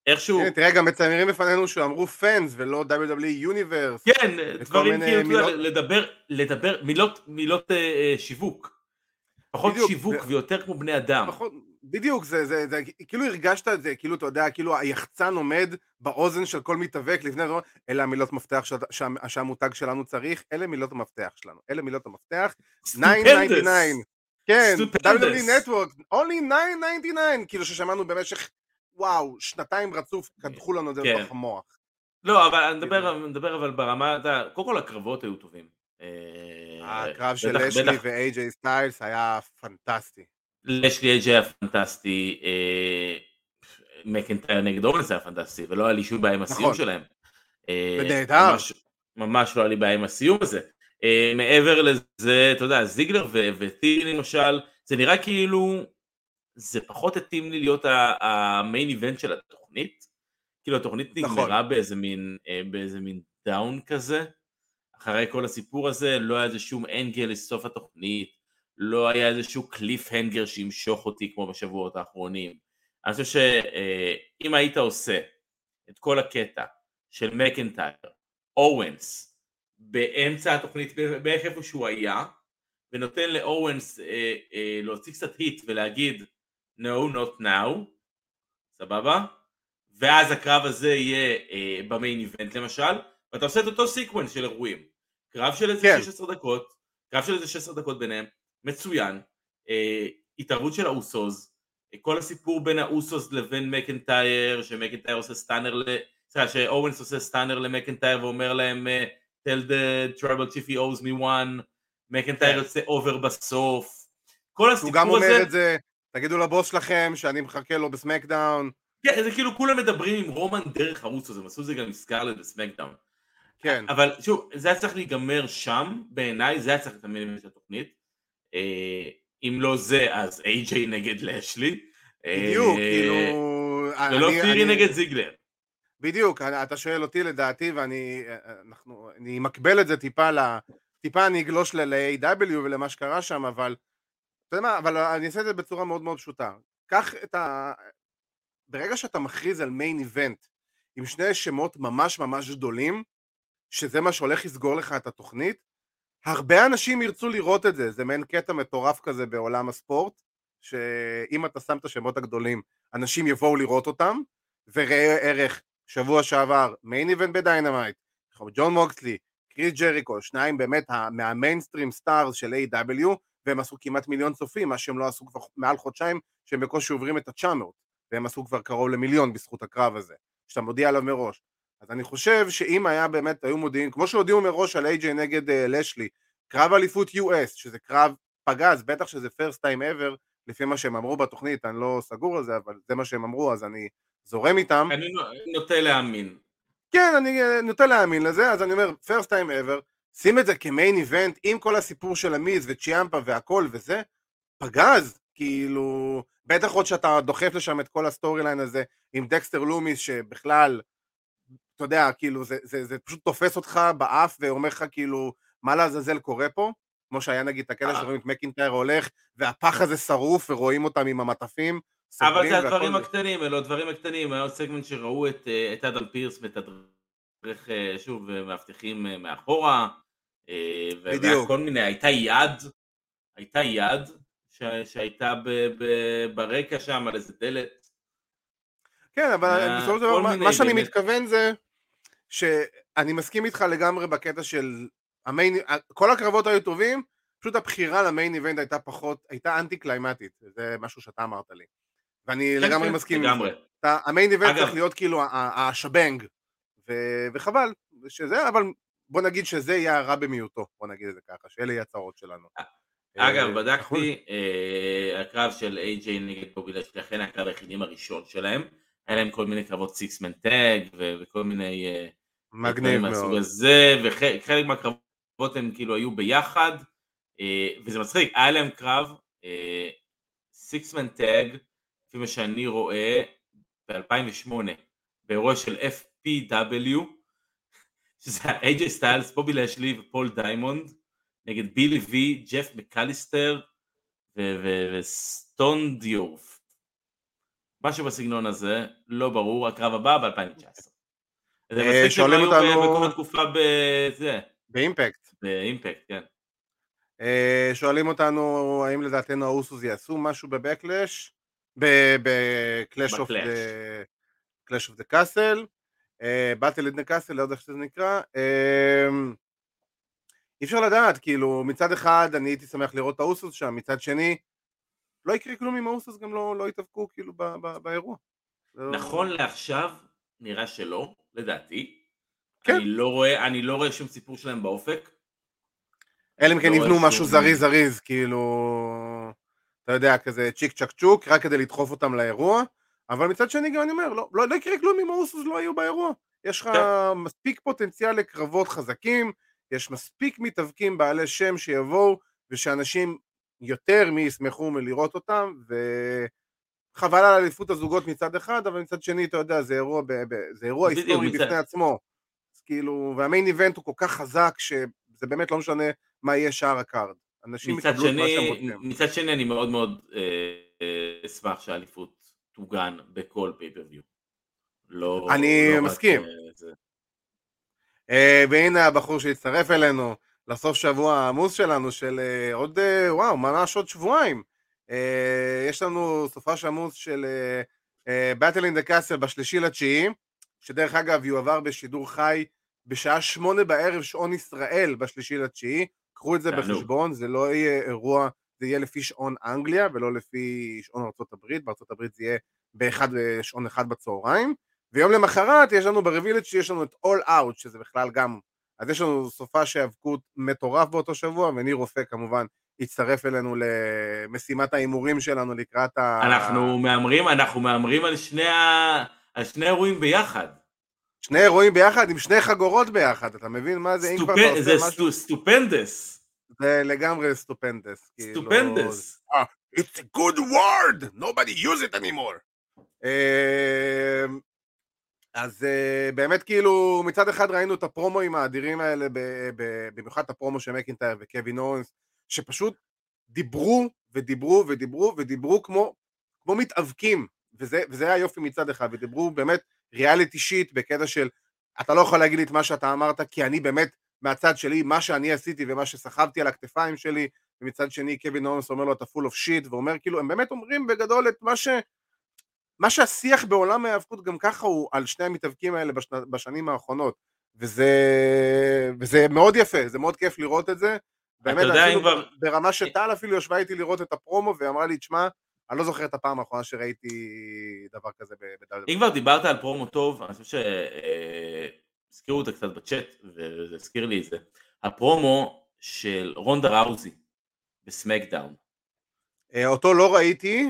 שאיכשהו...
הנה, תראה, גם מציירים בפנינו שאמרו פאנס ולא WWE Universe.
כן, דברים כאילו,
מילות-
לדבר, לדבר, מילות, מילות אה, אה, שיווק. פחות
בדיוק,
שיווק
ו-
ויותר כמו בני אדם.
פחות- בדיוק, זה, זה, זה, כאילו הרגשת את זה, כאילו, אתה יודע, כאילו היחצן עומד באוזן של כל מתאבק לפני זה, אלה המילות מפתח שה, שהמותג שלנו צריך, אלה מילות המפתח שלנו, אלה מילות המפתח, 999, כן. WWE Network, only 999, כאילו ששמענו במשך, וואו, שנתיים רצוף, קדחו לנו את זה
כן.
לתוך המוח.
לא, אבל אני מדבר, אני מדבר אבל ברמה, אתה קודם כל הקרבות היו טובים. אה,
הקרב של אשלי ו-AJ סטיילס היה פנטסטי.
לשלי אייג' היה פנטסטי, אה, מקנטייר נגד אורנס היה פנטסטי, ולא היה לי שום בעיה עם הסיום
נכון.
שלהם. אה,
ונהדר.
ממש- לא היה לי בעיה עם הסיום הזה. אה, מעבר לזה, אתה יודע, זיגלר וטיר למשל, זה נראה כאילו, זה פחות התאים לי להיות ה main event של התוכנית. כאילו התוכנית
נכון.
נגמרה באיזה מין, באיזה מין down כזה. אחרי כל הסיפור הזה, לא היה איזה שום angle לסוף התוכנית, לא היה איזשהו cliffhanger שימשוך אותי כמו בשבועות האחרונים. אני חושב שאם היית עושה את כל הקטע של מקנטייר, אוונס, באמצע התוכנית, בערך איפה שהוא היה, ונותן לאוונס אה, אה, להוציא קצת heat ולהגיד no not now, סבבה? ואז הקרב הזה יהיה אה, ב main event למשל, ואתה עושה את אותו sequence של אירועים. קרב של איזה
כן.
16 דקות, קרב של איזה 16 דקות ביניהם, מצוין, אה, התערבות של האוסוס, אה, כל הסיפור בין האוסוס לבין מקנטייר, שמקנטייר עושה stunner. סליחה, שאוונס עושה stunner למקנטייר ואומר להם אה, tell the tribal chief he owes me one, מקנטייר
כן.
יוצא over בסוף, כל
הוא גם
הסיפור
אומר
הזה,
את זה, תגידו לבוס שלכם שאני מחכה לו בסמקדאון.
כן, זה כאילו כולם מדברים עם רומן דרך האוסוס, הם עשו את זה גם עם סקארלט בסמקדאון.
כן,
אבל שוב, זה היה צריך להיגמר שם, בעיניי זה היה צריך לתמיד של התוכנית. אה, אם לא זה, אז איי-ג'יי נגד לאשלי. אה,
בדיוק, כאילו...
ולא פירי נגד זיגלר.
בדיוק, אתה שואל אותי לדעתי, ואני אנחנו, אני מקבל את זה טיפה, ל, טיפה אני אגלוש ל-AW ולמה שקרה שם, אבל אתה יודע מה, אבל אני אעשה את זה בצורה מאוד מאוד פשוטה. קח את ה... ברגע שאתה מכריז על מיין איבנט עם שני שמות ממש ממש גדולים, שזה מה שהולך לסגור לך את התוכנית, הרבה אנשים ירצו לראות את זה, זה מעין קטע מטורף כזה בעולם הספורט, שאם אתה שם את השמות הגדולים, אנשים יבואו לראות אותם, וראה ערך שבוע שעבר, main event בדיינמייט, ג'ון מוקסלי, קריס ג'ריקו, שניים באמת מה- מה mainstream stars של AEW, והם עשו כמעט מיליון צופים, מה שהם לא עשו כבר מעל חודשיים, שהם בקושי עוברים את ה-900, והם עשו כבר קרוב למיליון בזכות הקרב הזה, שאתה מודיע עליו מראש. אז אני חושב שאם היה באמת, היו מודיעים, כמו שהודיעו מראש על AJ נגד אה, לאשלי, קרב אליפות US, שזה קרב פגז, בטח שזה first time ever, לפי מה שהם אמרו בתוכנית, אני לא סגור על זה, אבל זה מה שהם אמרו, אז אני זורם איתם.
אני נו- נוטה להאמין.
כן, אני אה, נוטה להאמין לזה, אז אני אומר, first time ever, שים את זה כ main event עם כל הסיפור של המיז וצ'יאמפה והכל וזה, פגז, כאילו, בטח עוד שאתה דוחף לשם את כל ה storyline הזה עם דקסטר לומיס, שבכלל, אתה יודע, כאילו, זה, זה, זה פשוט תופס אותך באף ואומר לך כאילו, מה לעזאזל קורה פה? כמו שהיה נגיד את הקטע
אה.
שרואים את מקינטייר הולך, והפח הזה שרוף ורואים אותם עם המטפים,
אבל זה הדברים. הקטנים, אלו הדברים הקטנים, היה עוד סגמנט שראו את, אה, את אדם פירס מתדרך אה, שוב מאבטחים מאחורה,
בדיוק.
כל מיני, הייתה יד, הייתה יד ש- שהייתה ב- ב- ברקע שם על איזה דלת.
כן, אבל בסופו של דבר, מה- שאני. מתכוון זה שאני מסכים איתך לגמרי בקטע של המיין, כל הקרבות היו טובים, פשוט הבחירה למיין איבנט הייתה פחות, הייתה אנטי קליימטית, זה משהו שאתה אמרת לי. ואני
כן,
לגמרי
כן,
מסכים עם. זה. המיין איבנט
אגב-
צריך להיות כאילו השבנג, ו- וחבל שזה, אבל בוא נגיד שזה יהיה הרע במיעוטו, בוא נגיד את זה ככה, שאלה יהיו הצעות שלנו.
אגב,
אה,
בדקתי, אה, הקרב של איי-ג'יי נגד לשלי, אכן הקרב היחידים הראשון שלהם, היה להם כל מיני קרבות six-man tag וכל מיני אה,
מגניב
דברים מהסוג
מאוד.
הזה, וחלק מהקרבות הם כאילו היו ביחד, אה, וזה מצחיק, היה להם קרב six-man tag, לפי מה שאני רואה, ב-2008, באירוע של FPW, שזה AJ סטיילס, בובי לשלי ופול דיימונד, נגד בילי וי, ג'ף מקליסטר וסטון דיורף. משהו בסגנון הזה, לא ברור, הקרב הבא ב-2019. זה
אה,
מצחיק שהם היו בכל התקופה בזה,
באימפקט.
באימפקט, כן.
אה, שואלים אותנו האם לדעתנו האוסוס יעשו משהו בבקלש,
ב
Clash of the Castle, Battle in the Castle, לא יודע איך שזה נקרא. אה, אי אפשר לדעת, כאילו, מצד אחד אני הייתי שמח לראות את האוסוס שם, מצד שני, לא יקרה כלום אם האוסוס גם לא לא יתאבקו כאילו ב- ב- באירוע. לא-
נכון לעכשיו, נראה שלא, לדעתי.
כן.
אני לא רואה, אני לא רואה שום סיפור שלהם באופק.
אלא אם כן
לא
יבנו
רואה
משהו זריז זריז, כאילו, אתה יודע, כזה צ'יק צ'ק צ'וק, רק כדי לדחוף אותם לאירוע, אבל מצד שני גם אני אומר, לא, לא, לא יקרה כלום אם האוסוס לא יהיו באירוע. יש לך
כן.
מספיק פוטנציאל לקרבות חזקים, יש מספיק מתאבקים בעלי שם שיבואו, ושאנשים יותר מי ישמחו מלראות אותם, וחבל על אליפות הזוגות מצד אחד, אבל מצד שני, אתה יודע, זה אירוע, ב, ב, זה אירוע היסטורי בפני עצמו. אז כאילו, וה main event הוא כל כך חזק, שזה באמת לא משנה מה יהיה שאר ה card.
אנשים
יקבלו את מה שהם רוצים.
מצד שני אני מאוד מאוד אה, אה, אשמח שהאליפות תוגן בכל pay-per-view. לא...
אני
לא רק,
מסכים.
אה, זה.
אה, והנה הבחור שהצטרף אלינו לסוף שבוע העמוס שלנו, של אה, עוד, אה, וואו, ממש עוד שבועיים. אה, יש לנו סופש עמוס של באטל אין דה קאסל בשלישי לתשיעי, שדרך אגב יועבר בשידור חי בשעה שמונה בערב שעון ישראל בשלישי לתשיעי. קחו את זה. בחשבון, זה לא יהיה אירוע, זה יהיה לפי שעון אנגליה ולא לפי שעון ארצות הברית, בארצות הברית זה יהיה באחד, שעון אחד בצהריים. ויום למחרת יש לנו ברבילג' שיש לנו את All Out, שזה בכלל גם, אז יש לנו סופה שהיאבקות מטורף באותו שבוע, וניר רופא כמובן הצטרף אלינו למשימת ההימורים שלנו לקראת ה...
אנחנו מהמרים, אנחנו מהמרים על שני ה- על שני אירועים ביחד.
שני אירועים ביחד עם שני חגורות ביחד, אתה מבין מה זה? אם
סטופ- זה סטו- סטופנדס.
זה לגמרי סטופנדס. כאילו.
stupendous.
It's a good word, nobody use it anymore. אז אה, באמת כאילו מצד אחד ראינו את ה promo־אים האדירים האלה, במיוחד את הפרומו של מקינטייר וקווין אוונס, שפשוט דיברו ודיברו ודיברו ודיברו כמו, כמו מתאבקים, וזה, וזה היה יופי מצד אחד, ודיברו באמת reality shit בקטע של אתה לא יכול להגיד לי את מה שאתה אמרת, כי אני באמת מהצד שלי, מה שאני עשיתי ומה שסחבתי על הכתפיים שלי, ומצד שני קווין אורנס אומר לו אתה full of shit, ואומר כאילו, הם באמת אומרים בגדול את מה ש... מה שהשיח בעולם ההיאבקות גם ככה הוא על שני המתאבקים האלה בשנ... בשנים האחרונות, וזה... וזה מאוד יפה, זה מאוד כיף לראות את זה. באמת, אפילו
כבר-
ברמה שטל אפילו ישבה איתי לראות את הפרומו ואמרה לי, תשמע, אני לא זוכר את הפעם האחרונה שראיתי דבר כזה ב...
אם כבר דיברת על פרומו טוב, אני חושב שהזכירו אותה קצת בצ'אט, וזה הזכיר לי את זה. הפרומו של רונדה ראוזי בסמקדאון.
אה, אותו לא ראיתי,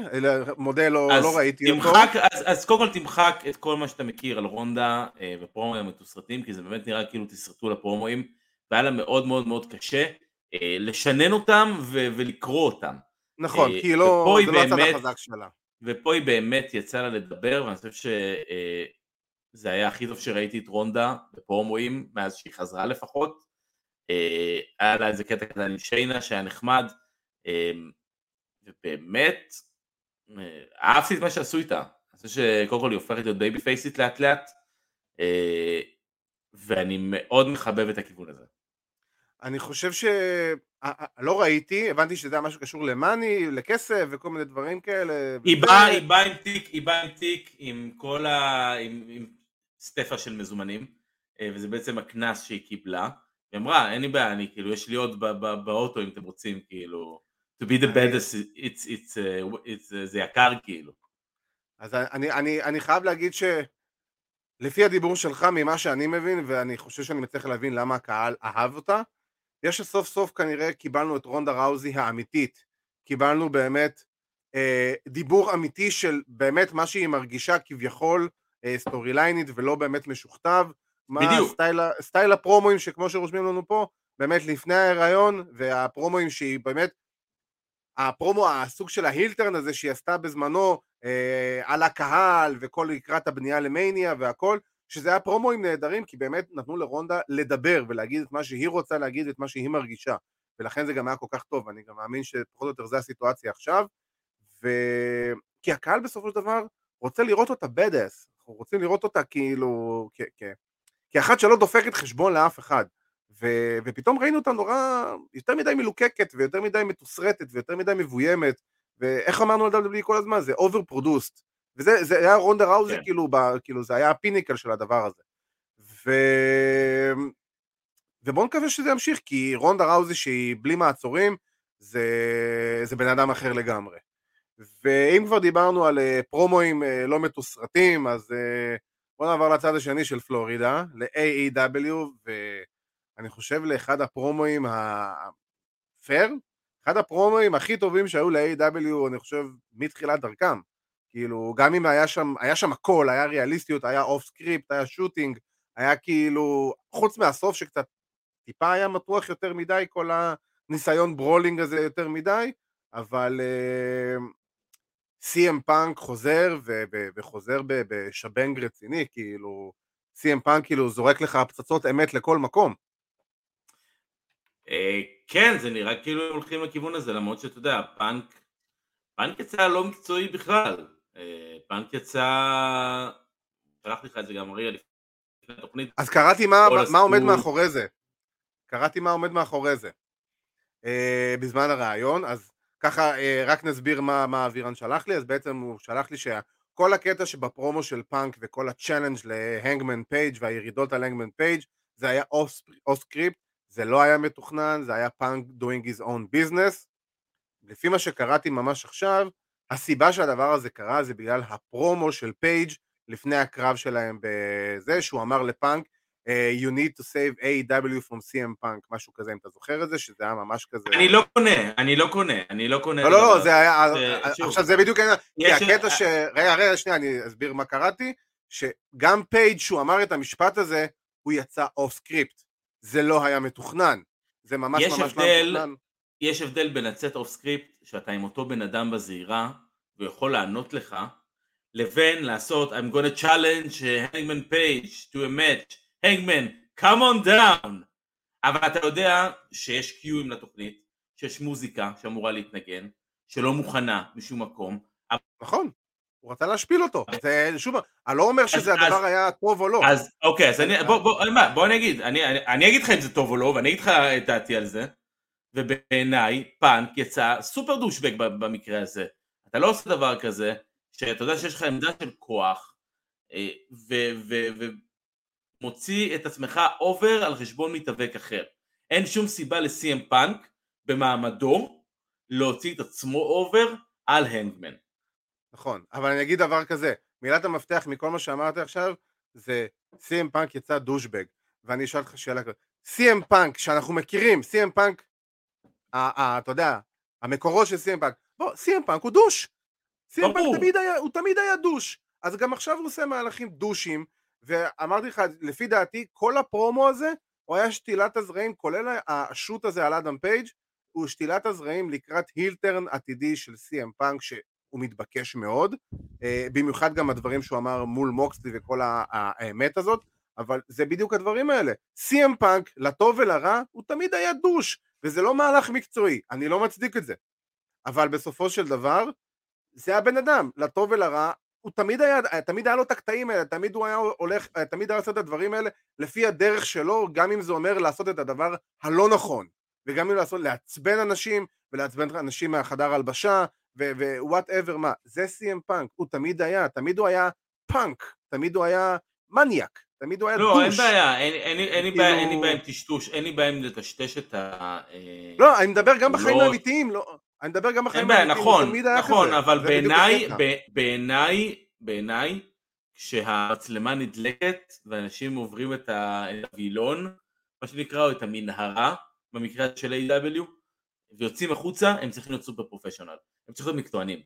מודה, לא, לא ראיתי אותו.
תמחק, אז, אז קודם כל תמחק את כל מה שאתה מכיר על רונדה אה, ופרומואים המתוסרטים, כי זה באמת נראה כאילו תסרטו לפרומואים, והיה לה מאוד מאוד מאוד קשה אה, לשנן אותם ו- ולקרוא אותם.
נכון, כי לא, זה לא הצד החזק שלה.
ופה היא באמת יצאה לה לדבר, ואני חושב שזה היה הכי טוב שראיתי את רונדה ב promo־אים, מאז שהיא חזרה לפחות. היה לה איזה קטע קטן עם שיינה שהיה נחמד, ובאמת, אה, אהבתי את מה שעשו איתה. אני חושב שקודם כל היא הופכת להיות babyface־ית לאט לאט, אה, ואני מאוד מחבב את הכיוון הזה.
אני חושב ש... אה, לא ראיתי, הבנתי שזה היה משהו קשור למאני, לכסף וכל מיני דברים כאלה.
היא באה, היא באה עם תיק, היא באה עם תיק עם כל ה... עם, עם סטפה של מזומנים, וזה בעצם הקנס שהיא קיבלה. היא אמרה, אין לי בעיה, אני כאילו, יש לי עוד באוטו אם אתם רוצים, כאילו, to be the baddest, it's, it's, uh, it's, uh, זה יקר כאילו.
אז אני, אני, אני חייב להגיד שלפי הדיבור שלך, ממה שאני מבין, ואני חושב שאני מצליח להבין למה הקהל אהב אותה, יש שסוף סוף כנראה קיבלנו את רונדה ראוזי האמיתית. קיבלנו באמת אה, דיבור אמיתי של באמת מה שהיא מרגישה כביכול אה, storyline־ית ולא באמת משוכתב. מה
בדיוק.
סטייל, סטייל ה promo־אים שכמו שרושמים לנו פה, באמת לפני ההיריון, וה promo־אים שהיא באמת, הפרומו, הסוג של ה heel turn הזה שהיא עשתה בזמנו אה, על הקהל וכל לקראת הבנייה למניה והכל, שזה היה promo־אים נהדרים כי באמת נתנו לרונדה לדבר ולהגיד את מה שהיא רוצה להגיד ואת מה שהיא מרגישה. ולכן זה גם היה כל כך טוב, אני גם מאמין שפחות או יותר זה הסיטואציה עכשיו, ו... כי הקהל בסופו של דבר רוצה לראות אותה בדס, אנחנו רוצים לראות אותה כאילו, כ... כ... כאחת שלא דופקת חשבון לאף אחד. ו... ופתאום ראינו אותה נורא, יותר מדי מלוקקת, ויותר מדי מתוסרטת, ויותר מדי מבוימת, ואיך אמרנו על WWE כל הזמן? זה overproduced. וזה זה היה רונדה ראוזי, כן. כאילו, ב... כאילו, זה היה ה pinnacle של הדבר הזה. ו... ובואו נקווה שזה ימשיך, כי רונדה ראוזי שהיא בלי מעצורים, זה, זה בן אדם אחר לגמרי. ואם כבר דיברנו על uh, פרומואים uh, לא מתוסרטים, אז uh, בואו נעבור לצד השני של פלורידה, ל-AEW, ואני חושב לאחד הפרומואים הפייר, אחד הפרומואים הכי טובים שהיו ל-AEW, אני חושב, מתחילת דרכם. כאילו, גם אם היה שם, היה שם הכל, היה ריאליסטיות, היה off script, היה shooting, היה כאילו, חוץ מהסוף שקצת טיפה היה מתוח יותר מדי, כל הניסיון brawling הזה יותר מדי, אבל סי.אם פאנק חוזר ו- ו- וחוזר בשבנג רציני, כאילו סי.אם פאנק כאילו זורק לך פצצות אמת לכל מקום.
אה, כן, זה נראה כאילו הם הולכים לכיוון הזה, למרות שאתה יודע, פאנק, פאנק יצא לא מקצועי בכלל. אה, פאנק יצא, שלחתי לך את זה גם רגע לפני התוכנית.
אז קראתי מה, מה עומד מאחורי זה. קראתי מה עומד מאחורי זה. אה, בזמן הראיון, אז ככה אה, רק נסביר מה, מה אבירן שלח לי, אז בעצם הוא שלח לי שכל הקטע שבפרומו של פאנק וכל ה challenge להנגמן פייג' והירידות על הנגמן פייג' זה היה off script, זה לא היה מתוכנן, זה היה פאנק doing his own business. לפי מה שקראתי ממש עכשיו, הסיבה שהדבר הזה קרה זה בגלל הפרומו של פייג' לפני הקרב שלהם בזה, שהוא אמר לפאנק uh, you need to save AEW from CM Punk, משהו כזה, אם אתה זוכר את זה, שזה היה ממש כזה...
אני לא קונה, אני לא קונה, אני לא קונה.
לא, לא, לא, זה היה... עכשיו זה בדיוק העניין, כי הקטע ש... רגע, רגע, שנייה, אני אסביר מה קראתי, שגם פייג' שהוא אמר את המשפט הזה, הוא יצא off script. זה לא היה מתוכנן. זה ממש ממש לא מתוכנן.
יש הבדל בין לצאת off script, שאתה עם אותו בן אדם בזהירה, והוא יכול לענות לך, לבין לעשות I'm gonna challenge Hangman Page to a match Hangman, come on down. אבל אתה יודע שיש cueים לתוכנית, שיש מוזיקה שאמורה להתנגן, שלא מוכנה משום מקום.
נכון, הוא רצה להשפיל אותו. זה שוב, אני לא אומר שזה אז, הדבר אז, היה טוב או לא.
אז אוקיי, אז אני, בוא, בוא, בוא, בוא אני אגיד, אני, אני, אני אגיד לך אם זה טוב או לא, ואני אגיד לך את דעתי על זה, ובעיניי פאנק יצא super douchebag במקרה הזה. אתה לא עושה דבר כזה, שאתה יודע שיש לך עמדה של כוח, אה, ו, ו, ו, מוציא את עצמך over על חשבון מתאבק אחר. אין שום סיבה ל CM Punk במעמדו להוציא את עצמו over על Hangman.
נכון, אבל אני אגיד דבר כזה, מילת המפתח מכל מה שאמרתי עכשיו זה CM Punk יצא douchebag, ואני אשאל אותך שאלה כזאת, CM Punk שאנחנו מכירים, CM Punk, אתה יודע, המקורות של CM Punk, בוא, CM Punk הוא douche, CM Punk תמיד היה, הוא תמיד היה douche, אז גם עכשיו הוא עושה מהלכים doucheים, ואמרתי לך, לפי דעתי, כל הפרומו הזה, הוא היה שתילת הזרעים, כולל ה shoot הזה על אדם פייג', הוא שתילת הזרעים לקראת הילטרן עתידי של סי.אם פאנק, שהוא מתבקש מאוד, אה, במיוחד גם הדברים שהוא אמר מול מוקסלי וכל האמת הזאת, אבל זה בדיוק הדברים האלה. סי.אם פאנק, לטוב ולרע, הוא תמיד היה דוש, וזה לא מהלך מקצועי, אני לא מצדיק את זה. אבל בסופו של דבר, זה הבן אדם, לטוב ולרע, הוא תמיד היה, תמיד היה לו את הקטעים האלה, תמיד הוא היה הולך, תמיד היה עושה את הדברים האלה לפי הדרך שלו, גם אם זה אומר לעשות את הדבר הלא נכון, וגם אם לעשות, לעצבן אנשים, ולעצבן אנשים מהחדר הלבשה, ו whatever מה, זה CM Punk, הוא תמיד היה, תמיד הוא היה פאנק, תמיד הוא היה מניאק, תמיד הוא היה
לא, douche. לא, אין בעיה, אין, אין, אין, אין, בעיה, אין לי בעיה עם טשטוש, אין לי בעיה עם לטשטש את ה...
אה, לא, אני מדבר גם בחיים האמיתיים, לא... אני מדבר גם בחיים
האמיתיים, נכון, נכון, אבל בעיניי, בעיניי, בעיניי, כשהמצלמה נדלקת ואנשים עוברים את הווילון, מה שנקרא, או את המנהרה, במקרה של A.W, ויוצאים החוצה, הם צריכים להיות סופר פרופשיונל, הם צריכים להיות מקצוענים.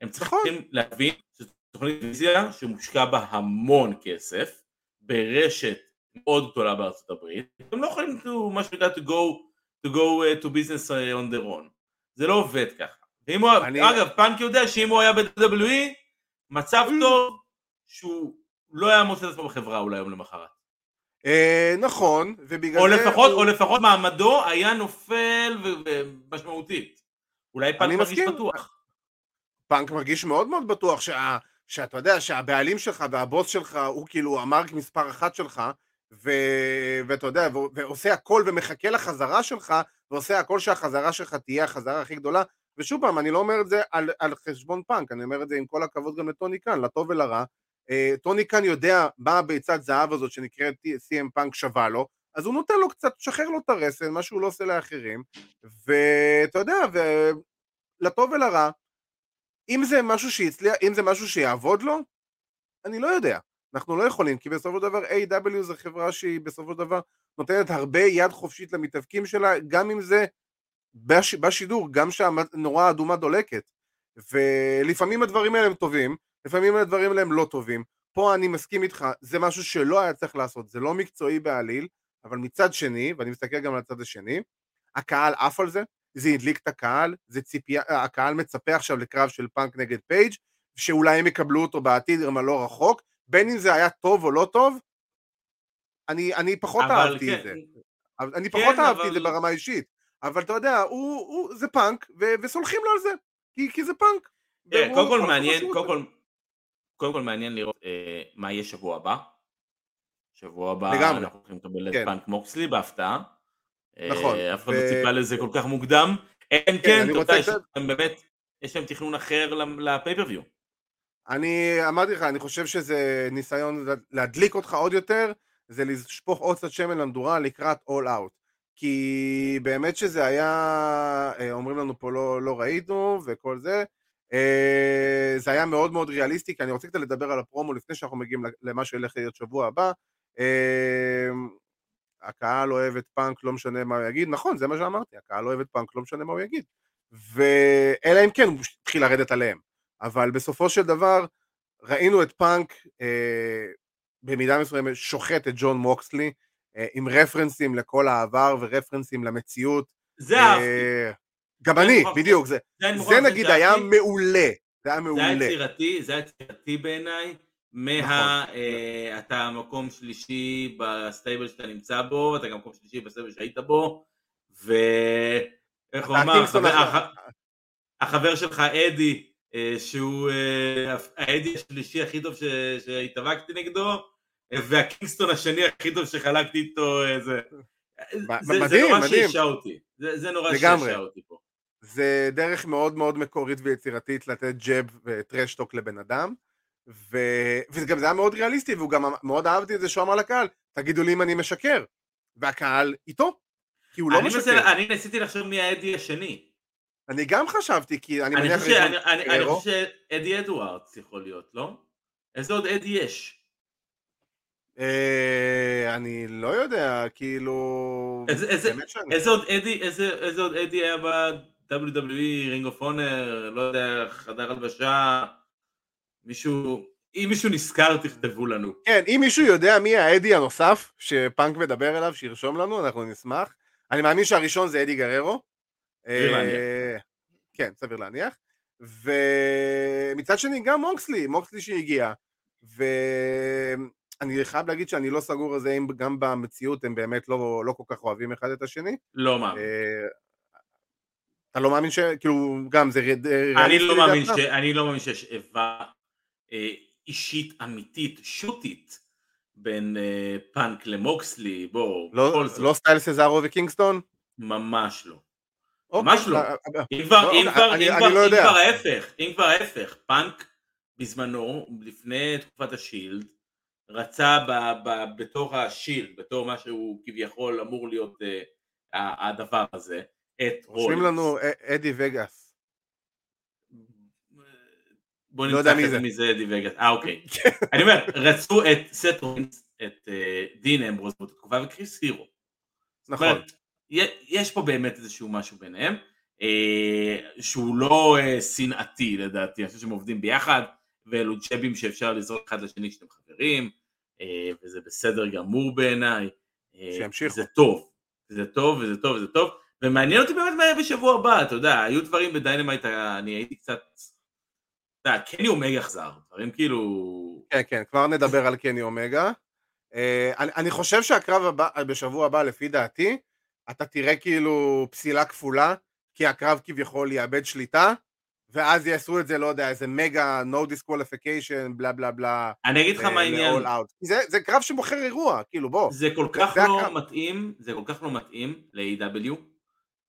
הם צריכים נכון. להבין שזו תוכנית טלוויזיה שמושקע בה המון כסף, ברשת מאוד גדולה בארצות הברית, הם לא יכולים, מה שנקרא, to go, to go uh, to business uh, on their own. זה לא עובד ככה. ואם הוא, אני... אגב, פאנק יודע שאם הוא היה ב-WWE, מצב mm. טוב שהוא לא היה מוצא את עצמו בחברה אולי יום למחרת.
אה, נכון, ובגלל
או
זה...
לפחות,
הוא-
או לפחות מעמדו היה נופל ומשמעותית. אולי פאנק מרגיש
מסכים.
בטוח.
פאנק מרגיש מאוד מאוד בטוח שה, שאתה יודע שהבעלים שלך והבוס שלך הוא כאילו ה mark מספר אחת שלך ו, ואתה יודע, ו, ועושה הכל ומחכה לחזרה שלך ועושה הכל שהחזרה שלך תהיה החזרה הכי גדולה ושוב פעם, אני לא אומר את זה על, על חשבון פאנק, אני אומר את זה עם כל הכבוד גם לטוני קאן, לטוב ולרע. אה, טוני קאן יודע מה הביצת זהב הזאת שנקראת CM Punk שווה לו, אז הוא נותן לו קצת, שחרר לו את הרסן, מה שהוא לא עושה לאחרים, ואתה יודע, ולטוב ולרע, אם זה משהו שיצליח, אם זה משהו שיעבוד לו, אני לא יודע. אנחנו לא יכולים, כי בסופו של דבר AEW זו חברה שהיא בסופו של דבר נותנת הרבה יד חופשית למתאבקים שלה, גם אם זה בש, בשידור, גם שהנורה האדומה דולקת. ולפעמים הדברים האלה הם טובים, לפעמים הדברים האלה הם לא טובים. פה אני מסכים איתך, זה משהו שלא היה צריך לעשות, זה לא מקצועי בעליל, אבל מצד שני, ואני מסתכל גם על הצד השני, הקהל עף על זה, זה הדליק את הקהל, זה ציפייה, הקהל מצפה עכשיו לקרב של פאנק נגד פייג', שאולי הם יקבלו אותו בעתיד, אבל לא רחוק, בין אם זה היה טוב או לא טוב, אני, אני פחות
אבל
אהבתי
כן,
את זה. אבל אני
כן,
פחות אהבתי את זה
אבל-
ברמה האישית, אבל אתה יודע, הוא, הוא, זה פאנק, ו, וסולחים לו על זה, כי, כי זה פאנק. והוא-
קודם כל מעניין, קודם כל, קודם כל מעניין לראות אה, מה יהיה שבוע הבא. שבוע הבא
לגמרי.
אנחנו הולכים לקבל את
כן.
פאנק מוקסלי בהפתעה. אה,
נכון,
אף אחד
ו-
לא ציפה לזה כל כך מוקדם. אם
כן,
כן,
אני
אתה
רוצה
יודע, יש להם באמת, יש להם תכנון אחר לפייפריוויו.
אני אמרתי לך, אני חושב שזה ניסיון להדליק אותך עוד יותר, זה לשפוך עוד קצת שמן למדורה לקראת all out. כי באמת שזה היה, אה, אומרים לנו פה לא, לא ראינו וכל זה, אה, זה היה מאוד מאוד ריאליסטי, כי אני רוצה קצת לדבר על הפרומו לפני שאנחנו מגיעים למה שהולך להיות שבוע הבא. אה, הקהל אוהב את פאנק, לא משנה מה הוא יגיד, נכון, זה מה שאמרתי, הקהל אוהב את פאנק, לא משנה מה הוא יגיד. ואלא אם כן הוא התחיל לרדת עליהם. אבל בסופו של דבר ראינו את פאנק אה, במידה מסוימת שוחט את ג'ון מוקסלי אה, עם רפרנסים לכל העבר ורפרנסים למציאות.
זה
אה,
אהבתי.
גם
זה
אני, בדיוק, זה,
זה
זה נגיד. היה מעולה, זה היה
זה
מעולה.
היה יצירתי, זה היה יצירתי בעיניי, מה...
נכון.
אה, אתה מקום שלישי ב stable שאתה נמצא בו, אתה גם מקום שלישי ב stable שהיית בו, ואיך הוא אמר, החבר- שלך אדי, אה, שהוא אה, האדי השלישי הכי טוב שהתאבקתי נגדו, והקינגסטון השני הכי טוב שחלקתי איתו, זה...
מ-
זה- זה
מדהים,
נורא
מדהים.
שעשע אותי, זה זה נורא. שעשע אותי פה.
זה דרך מאוד מאוד מקורית ויצירתית לתת ג'ב וטרשטוק לבן אדם, ו... וגם זה היה מאוד ריאליסטי, והוא גם מאוד אהבתי את זה שהוא אמר לקהל, תגידו לי אם אני משקר, והקהל איתו, כי הוא לא
אני
משקר.
מנסה- אני ניסיתי לחשוב מי האדי השני.
אני גם חשבתי, כי אני
אני
מניח...
חושב אני- אני- אני. חושב שאדי אדוארדס יכול להיות, לא? איזה עוד אדי יש?
אה, אני לא יודע, כאילו...
איזה- איזה- איזה עוד אדי, איזה איזה עוד אדי היה ב-WWE, רינג אוף אונר, לא יודע, חדר הלבשה, מישהו, אם מישהו נזכר תכתבו לנו.
כן, אם מישהו יודע מי האדי הנוסף שפאנק מדבר אליו, שירשום לנו, אנחנו נשמח. אני מאמין שהראשון זה אדי גררו.
סביר
אה,
להניח.
כן, סביר להניח. ומצד שני גם מוקסלי, מוקסלי שהגיע. ואני חייב להגיד שאני לא סגור על זה אם גם במציאות הם באמת לא, לא כל כך אוהבים אחד את השני.
לא מאמין.
אה, אתה לא מאמין ש... כאילו, גם זה ר-
אני לא מאמין? ש- אני לא מאמין שיש איבה אה, אישית אמיתית, shootית, בין אה, פאנק למוקסלי, בוא,
לא, לא סטייל סזארו וקינגסטון?
ממש לא.
אוקיי,
ממש לא.
אה, אה,
אם כבר,
לא,
אם כבר,
אני-
אם
אני
כבר,
לא
אם. כבר ההפך, אם כבר ההפך, פאנק בזמנו, לפני תקופת ה Shield, רצה ב, ב, בתור ה Shield, בתור מה שהוא כביכול אמור להיות uh, הדבר הזה, את
רושמים
רולינס.
לנו אדי וגאס.
בוא
לא
נמצא
מי
אחרי זה
זה.
מי זה אדי וגאס, אה אוקיי. אני אומר, רצו את סט רולינס, את אה, דין אמברוז באותה תקופה וקריס הירו.
נכון.
אומרת, יש פה באמת איזשהו משהו ביניהם, אה, שהוא לא אה, שנאתי לדעתי, אני חושב שהם עובדים ביחד, ואלו ג'בים שאפשר לזרוק אחד לשני כשאתם חברים, וזה בסדר גמור בעיניי.
שימשיכו.
זה טוב, זה טוב וזה טוב וזה טוב, ומעניין אותי באמת מה יהיה בשבוע הבא, אתה יודע, היו דברים ב Dynamite, אני הייתי קצת, אתה יודע, קני אומגה חזר, דברים כאילו...
כן, כן, כבר נדבר על קני אומגה. אה, אני, אני חושב שהקרב הבא, בשבוע הבא, לפי דעתי, אתה תראה כאילו פסילה כפולה, כי הקרב כביכול יאבד שליטה, ואז יעשו את זה, לא יודע, איזה מגה no disqualification, בלה בלה בלה.
אני אגיד לך מה העניין.
זה, זה קרב שמוכר אירוע, כאילו בוא.
זה כל כך זה לא הקרב. מתאים, זה כל כך לא מתאים ל-AEW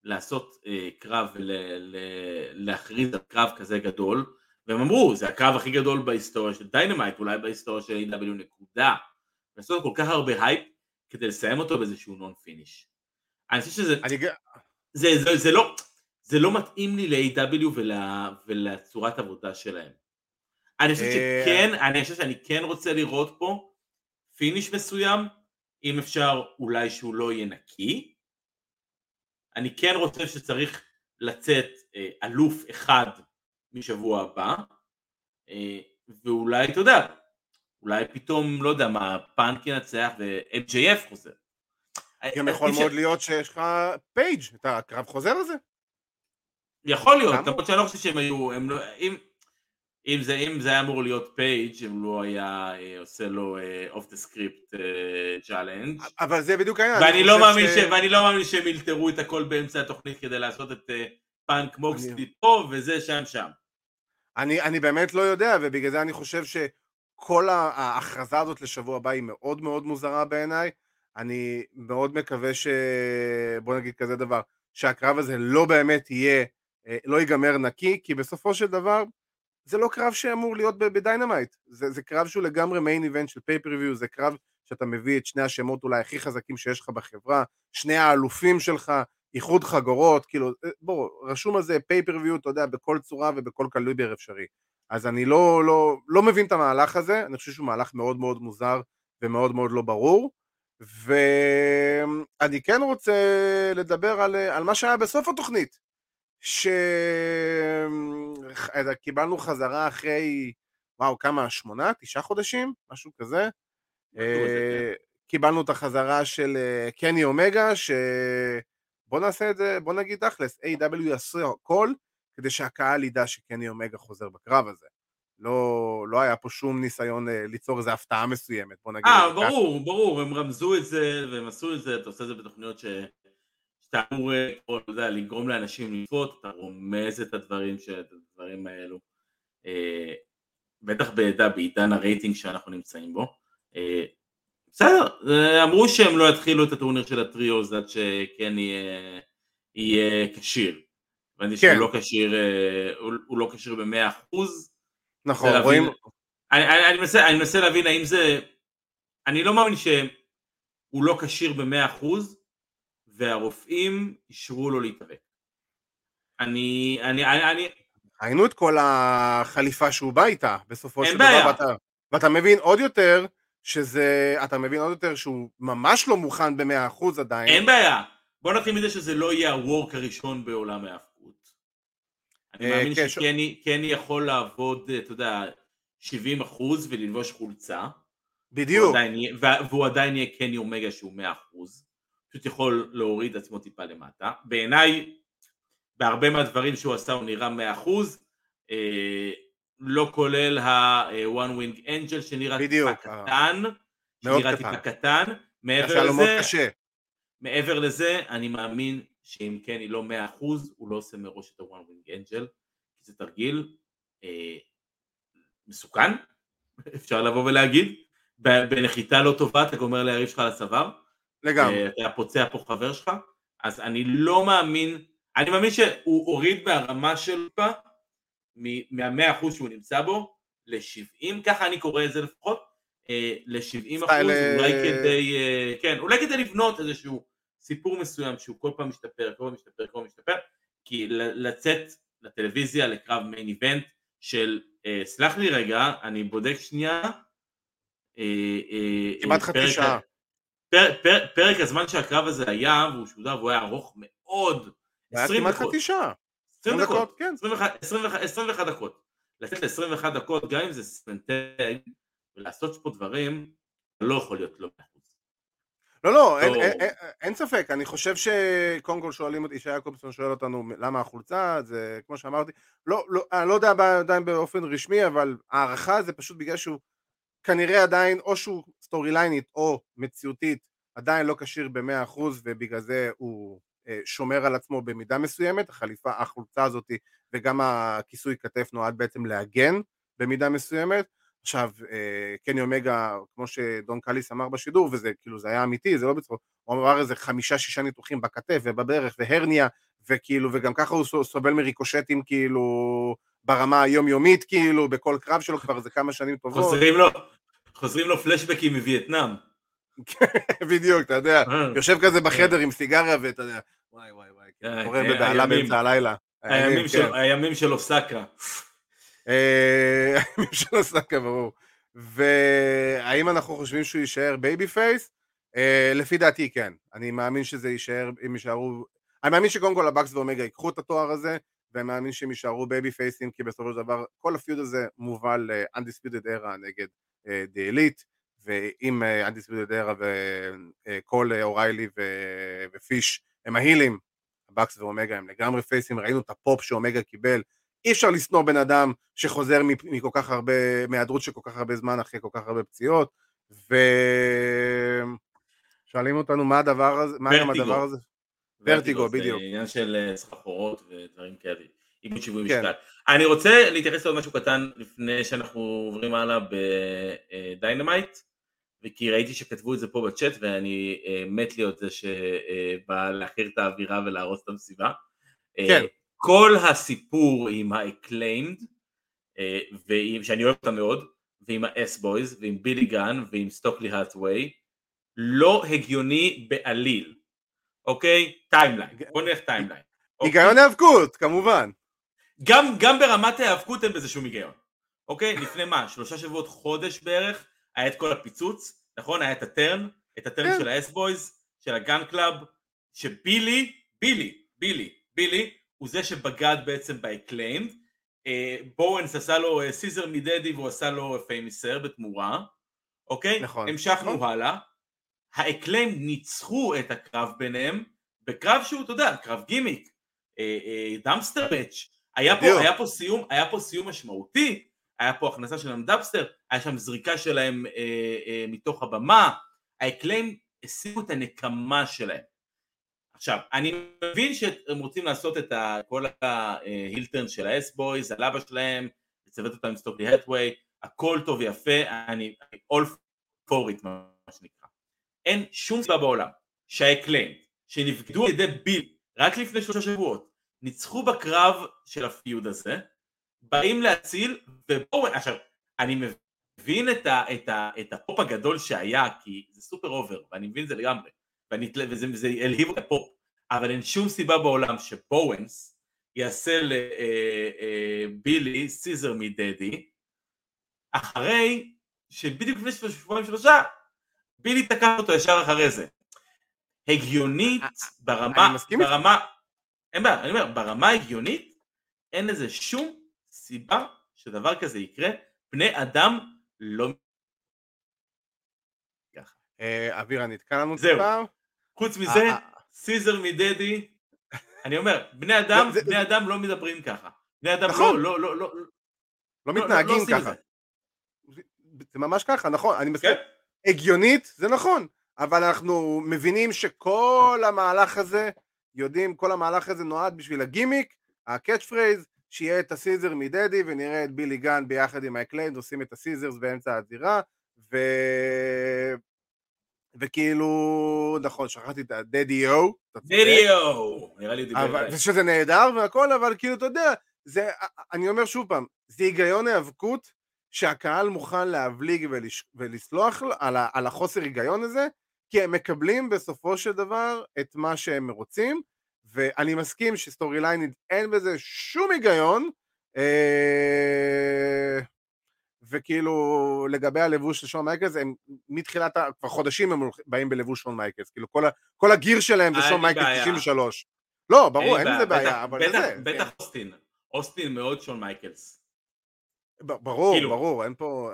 לעשות אה, קרב ולהכריז על קרב כזה גדול, והם אמרו, זה הקרב הכי גדול בהיסטוריה של דיינמייט, אולי בהיסטוריה של AEW. נקודה. לעשות כל כך הרבה הייפ כדי לסיים אותו באיזשהו non finish. אני חושב שזה... אני... זה, זה, זה, לא, זה לא מתאים לי ל-AEW ול, ולצורת עבודה שלהם. אני חושב אה, שכן, אני חושב שאני כן רוצה לראות פה finish מסוים, אם אפשר אולי שהוא לא יהיה נקי. אני כן רוצה שצריך לצאת אה, אלוף אחד משבוע הבא, אה, ואולי, אתה יודע, אולי פתאום, לא יודע מה, פאנק ינצח ו-MJF חוזר.
גם יכול מאוד להיות שיש לך פייג', את הקרב חוזר הזה.
יכול להיות, למרות שאני לא חושב שהם היו, הם לא, אם, אם, זה, אם זה היה אמור להיות פייג' אם לא היה אה, עושה לו off the script challenge
אבל זה בדיוק העניין
ואני לא מאמין ש... ואני לא מאמין שהם יאלתרו את הכל באמצע התוכנית כדי לעשות את פאנק מוקסלי פה וזה שם שם.
אני, אני באמת לא יודע ובגלל זה אני חושב שכל ההכרזה הזאת לשבוע הבא היא מאוד מאוד מוזרה בעיניי. אני מאוד מקווה ש... בוא נגיד כזה דבר שהקרב הזה לא באמת יהיה אה, לא ייגמר נקי, כי בסופו של דבר זה לא קרב שאמור להיות ב Dynamite, זה, זה קרב שהוא לגמרי main event של pay-per-view, זה קרב שאתה מביא את שני השמות אולי הכי חזקים שיש לך בחברה, שני האלופים שלך, איחוד חגורות, כאילו, אה, בוא, רשום על זה pay-per-view, אתה יודע, בכל צורה ובכל קליבר אפשרי. אז אני לא, לא, לא מבין את המהלך הזה, אני חושב שהוא מהלך מאוד מאוד מוזר ומאוד מאוד לא ברור, ואני כן רוצה לדבר על, על מה שהיה בסוף התוכנית, שקיבלנו חזרה אחרי, וואו, כמה, שמונה, תשעה חודשים? משהו כזה. אה, קיבלנו את החזרה של אה, קני אומגה, ש... בוא נעשה את זה, בוא נגיד תכלס, A.W. יעשו הכל כדי שהקהל ידע שקני אומגה חוזר בקרב הזה. לא, לא היה פה שום ניסיון אה, ליצור איזו הפתעה מסוימת, בוא נגיד.
אה, ברור, כך. ברור, הם רמזו את זה, והם עשו את זה, אתה עושה את זה בתוכניות ש... אמור, אתה יודע, לגרום לאנשים לצפות, אתה רומז את הדברים, את הדברים האלו. אה, בטח בעדה, בעידן הרייטינג שאנחנו נמצאים בו. אה, בסדר, אמרו שהם לא יתחילו את הטורניר של הטריוז עד שכן יהיה, יהיה כשיר. הבנתי כן. שהוא לא כשיר, הוא, הוא לא כשיר במאה אחוז.
נכון, רואים...
אני, אני, אני, מנסה, אני מנסה להבין האם זה... אני לא מאמין שהוא לא כשיר במאה אחוז, והרופאים אישרו לו להתאבק. אני, אני, אני, אני...
ראינו את כל החליפה שהוא בא איתה, בסופו של דבר, ואתה, ואתה מבין עוד יותר שזה, אתה מבין עוד יותר שהוא ממש לא מוכן במאה אחוז עדיין.
אין בעיה, בוא נתחיל מזה שזה לא יהיה הוורק הראשון בעולם ההפקות. אני אה, מאמין כן, שקני יכול לעבוד, אתה יודע, 70 אחוז וללבוש חולצה.
בדיוק.
והוא עדיין יהיה קני אומגה שהוא 100 אחוז. פשוט יכול להוריד עצמו טיפה למטה. בעיניי, בהרבה מהדברים שהוא עשה הוא נראה 100%, אה, לא כולל ה-one wing angel שנראה
בדיוק,
טיפה אה, קטן, שנראה טיפה קטן, מעבר לזה,
קשה.
מעבר לזה, אני מאמין שאם כן היא לא 100% הוא לא עושה מראש את ה-one wing angel, זה תרגיל אה, מסוכן, אפשר לבוא ולהגיד, בנחיתה לא טובה אתה גומר ליריב שלך על הצוואר,
לגמרי. אה,
אתה פוצע פה חבר שלך, אז אני לא מאמין, אני מאמין שהוא הוריד מהרמה שלו, מהמאה אחוז שהוא נמצא בו, ל-70, ככה אני קורא את זה לפחות, אה, ל-70 אחוז, אולי כדי, אה, כן, אולי כדי לבנות איזשהו סיפור מסוים שהוא כל פעם משתפר, כל פעם משתפר, כל פעם משתפר, כי לצאת לטלוויזיה לקרב מיין איבנט של, סלח לי רגע, אני בודק שנייה,
כמעט חצי שעה.
פר, פר, פרק הזמן שהקרב הזה היה, והוא שודר והוא היה ארוך מאוד,
20 דקות. כמעט חצי שעה.
20 דקות, כן. 21, 21, 21 דקות. לתת ל-21 דקות, גם אם זה ספנטג, ולעשות פה דברים, לא יכול להיות לא מאה
לא, לא, אין, אין, אין, אין ספק, אני חושב שקודם כל שואלים אותי, ישי יעקובסון שואל אותנו למה החולצה, זה כמו שאמרתי, לא, לא, אני לא יודע עדיין באופן רשמי, אבל הערכה זה פשוט בגלל שהוא כנראה עדיין, או שהוא סטורי ליינית או מציאותית, עדיין לא כשיר במאה אחוז, ובגלל זה הוא אה, שומר על עצמו במידה מסוימת, החליפה, החולצה הזאת וגם הכיסוי כתף נועד בעצם להגן במידה מסוימת. עכשיו, אה, קני אומגה, כמו שדון קליס אמר בשידור, וזה כאילו, זה היה אמיתי, זה לא בצחוק, הוא אמר איזה חמישה-שישה ניתוחים בכתף ובברך והרניה, וכאילו, וגם ככה הוא סובל מריקושטים כאילו ברמה היומיומית, כאילו, בכל קרב שלו כבר איזה כמה שנים טובות.
חוזרים לו, חוזרים לו פלשבקים מווייטנאם.
בדיוק, אתה יודע,
אה.
יושב כזה בחדר עם סיגריה ואתה יודע, וואי וואי וואי,
אה,
קורא
אה,
בבהלה. באמצע הלילה.
הימים
כן.
של- אוסקה.
אה, הימים של הסאקה, ברור. והאם אנחנו חושבים שהוא יישאר babyface? אה, לפי דעתי כן. אני מאמין שזה יישאר, אם יישארו... אני מאמין שקודם כל ה Bucks ואומגה ייקחו את התואר הזה, ואני מאמין שהם יישארו בייבי פייסים, כי בסופו של דבר כל ה feud הזה מובל ל-Undisputed Era נגד די אליט, ואם אה, Undisputed Era וכל אוריילי ופיש הם ההילים, הבקס ואומגה הם לגמרי פייסים, ראינו את הפופ שאומגה קיבל, אי אפשר לשנוא בן אדם שחוזר מכל כך הרבה, מהיעדרות של כל כך הרבה זמן אחרי כל כך הרבה פציעות, ושואלים אותנו מה הדבר הזה, מה גם. הדבר הזה, ורטיגו,
זה
בדיוק.
עניין של אה, סחרחורות ודברים כאלה. איגוד שיווי
כן.
משקל. אני רוצה להתייחס לעוד משהו קטן לפני שאנחנו עוברים הלאה ב Dynamite, וכי ראיתי שכתבו את זה פה בצ'אט ואני אה, מת להיות זה שבא להכיר את האווירה ולהרוס את המסיבה. אה,
כן.
כל הסיפור עם ה-acclaimed, אה, ועם, שאני אוהב אותה מאוד, ועם ה- Ass Boys, ועם בילי גן, ועם סטוקלי האטווי, לא הגיוני בעליל. אוקיי? timeline. בוא נלך timeline. אוקיי?
היגיון היאבקות, כמובן.
גם, גם ברמת ההיאבקות אין בזה שום היגיון. אוקיי? לפני מה? שלושה שבועות, חודש בערך, היה את כל הפיצוץ, נכון? היה את ה turn, את ה turn
כן.
של ה Ass Boys, של ה Gunn Club, שבילי, בילי, בילי, בילי, הוא זה שבגד בעצם ב Acclaimed. בואנס עשה לו אה, scissor me daddy והוא עשה לו Fameasser בתמורה, אוקיי?
נכון.
המשכנו
נכון.
הלאה. ה Acclaimed ניצחו את הקרב ביניהם, בקרב שהוא, אתה יודע, קרב gimmick match, היה פה,
בדיוק.
היה פה סיום, היה פה סיום משמעותי, היה פה הכנסה שלהם dumpster, היה שם זריקה שלהם אה, אה, מתוך הבמה, ה Acclaimed השיגו את הנקמה שלהם. עכשיו, אני מבין שהם רוצים לעשות את ה, כל ה heel turn של ה Ass Boys, על אבא שלהם, לצוות אותם עם סטוקלי הטווי, הכל טוב ויפה, אני אני all for it מה שנקרא. אין שום סיבה בעולם שה Acclaimed, שנבגדו על ידי ביל רק לפני שלושה שבועות, ניצחו בקרב של ה feud הזה, באים להציל, ובואו, עכשיו, אני מבין את, ה, את, ה, את הפופ הגדול שהיה, כי זה super over, ואני מבין את זה לגמרי, ואני, וזה וזה הלהיב את הפופ, אבל אין שום סיבה בעולם שבואנס יעשה לבילי סיזר מדדי, אחרי שבדיוק לפני שבועיים שלושה, בילי תקף אותו ישר אחרי זה. הגיונית, ברמה,
אני.
ברמה, אין בעיה, אני אומר, ברמה הגיונית, אין לזה שום סיבה שדבר כזה יקרה, בני אדם לא... ככה.
אה, אבירה נתקע לנו
זהו. חוץ מזה,
אה, אה.
scissor me daddy, אני אומר, בני אדם, בני אדם לא מדברים ככה. בני אדם
נכון.
לא, לא, לא, לא,
לא
לא
מתנהגים ככה.
זה
ממש ככה, נכון, אני מסכים. הגיונית, זה נכון, אבל אנחנו מבינים שכל המהלך הזה, יודעים, כל המהלך הזה נועד בשביל הגימיק, ה catchphrase, שיהיה את ה scissor me daddy ונראה את בילי גן ביחד עם ה Acclaimed עושים את ה scissors באמצע הזירה, ו... וכאילו, נכון, שכחתי את ה-daddy-o, אתה צודק.
וידאו! נראה לי דיבר עליי.
ושזה נהדר והכל, אבל כאילו, אתה יודע, זה, אני אומר שוב פעם, זה היגיון היאבקות שהקהל מוכן להבליג ולש, ולסלוח לו על, ה, על החוסר היגיון הזה, כי הם מקבלים בסופו של דבר את מה שהם רוצים, ואני מסכים שסטורי ליינית אין בזה שום היגיון, אה, וכאילו לגבי הלבוש של שון מייקלס, הם מתחילת, ה- כבר חודשים הם באים בלבוש שון מייקלס, כאילו כל, ה, כל ה gear שלהם זה שון מייקלס
בעיה.
93. לא, ברור, אין לזה בעיה, אבל
בטח-
זה,
בטח אוסטין. אוסטין מאוד שון מייקלס.
ברור,
כאילו-
ברור, אין פה,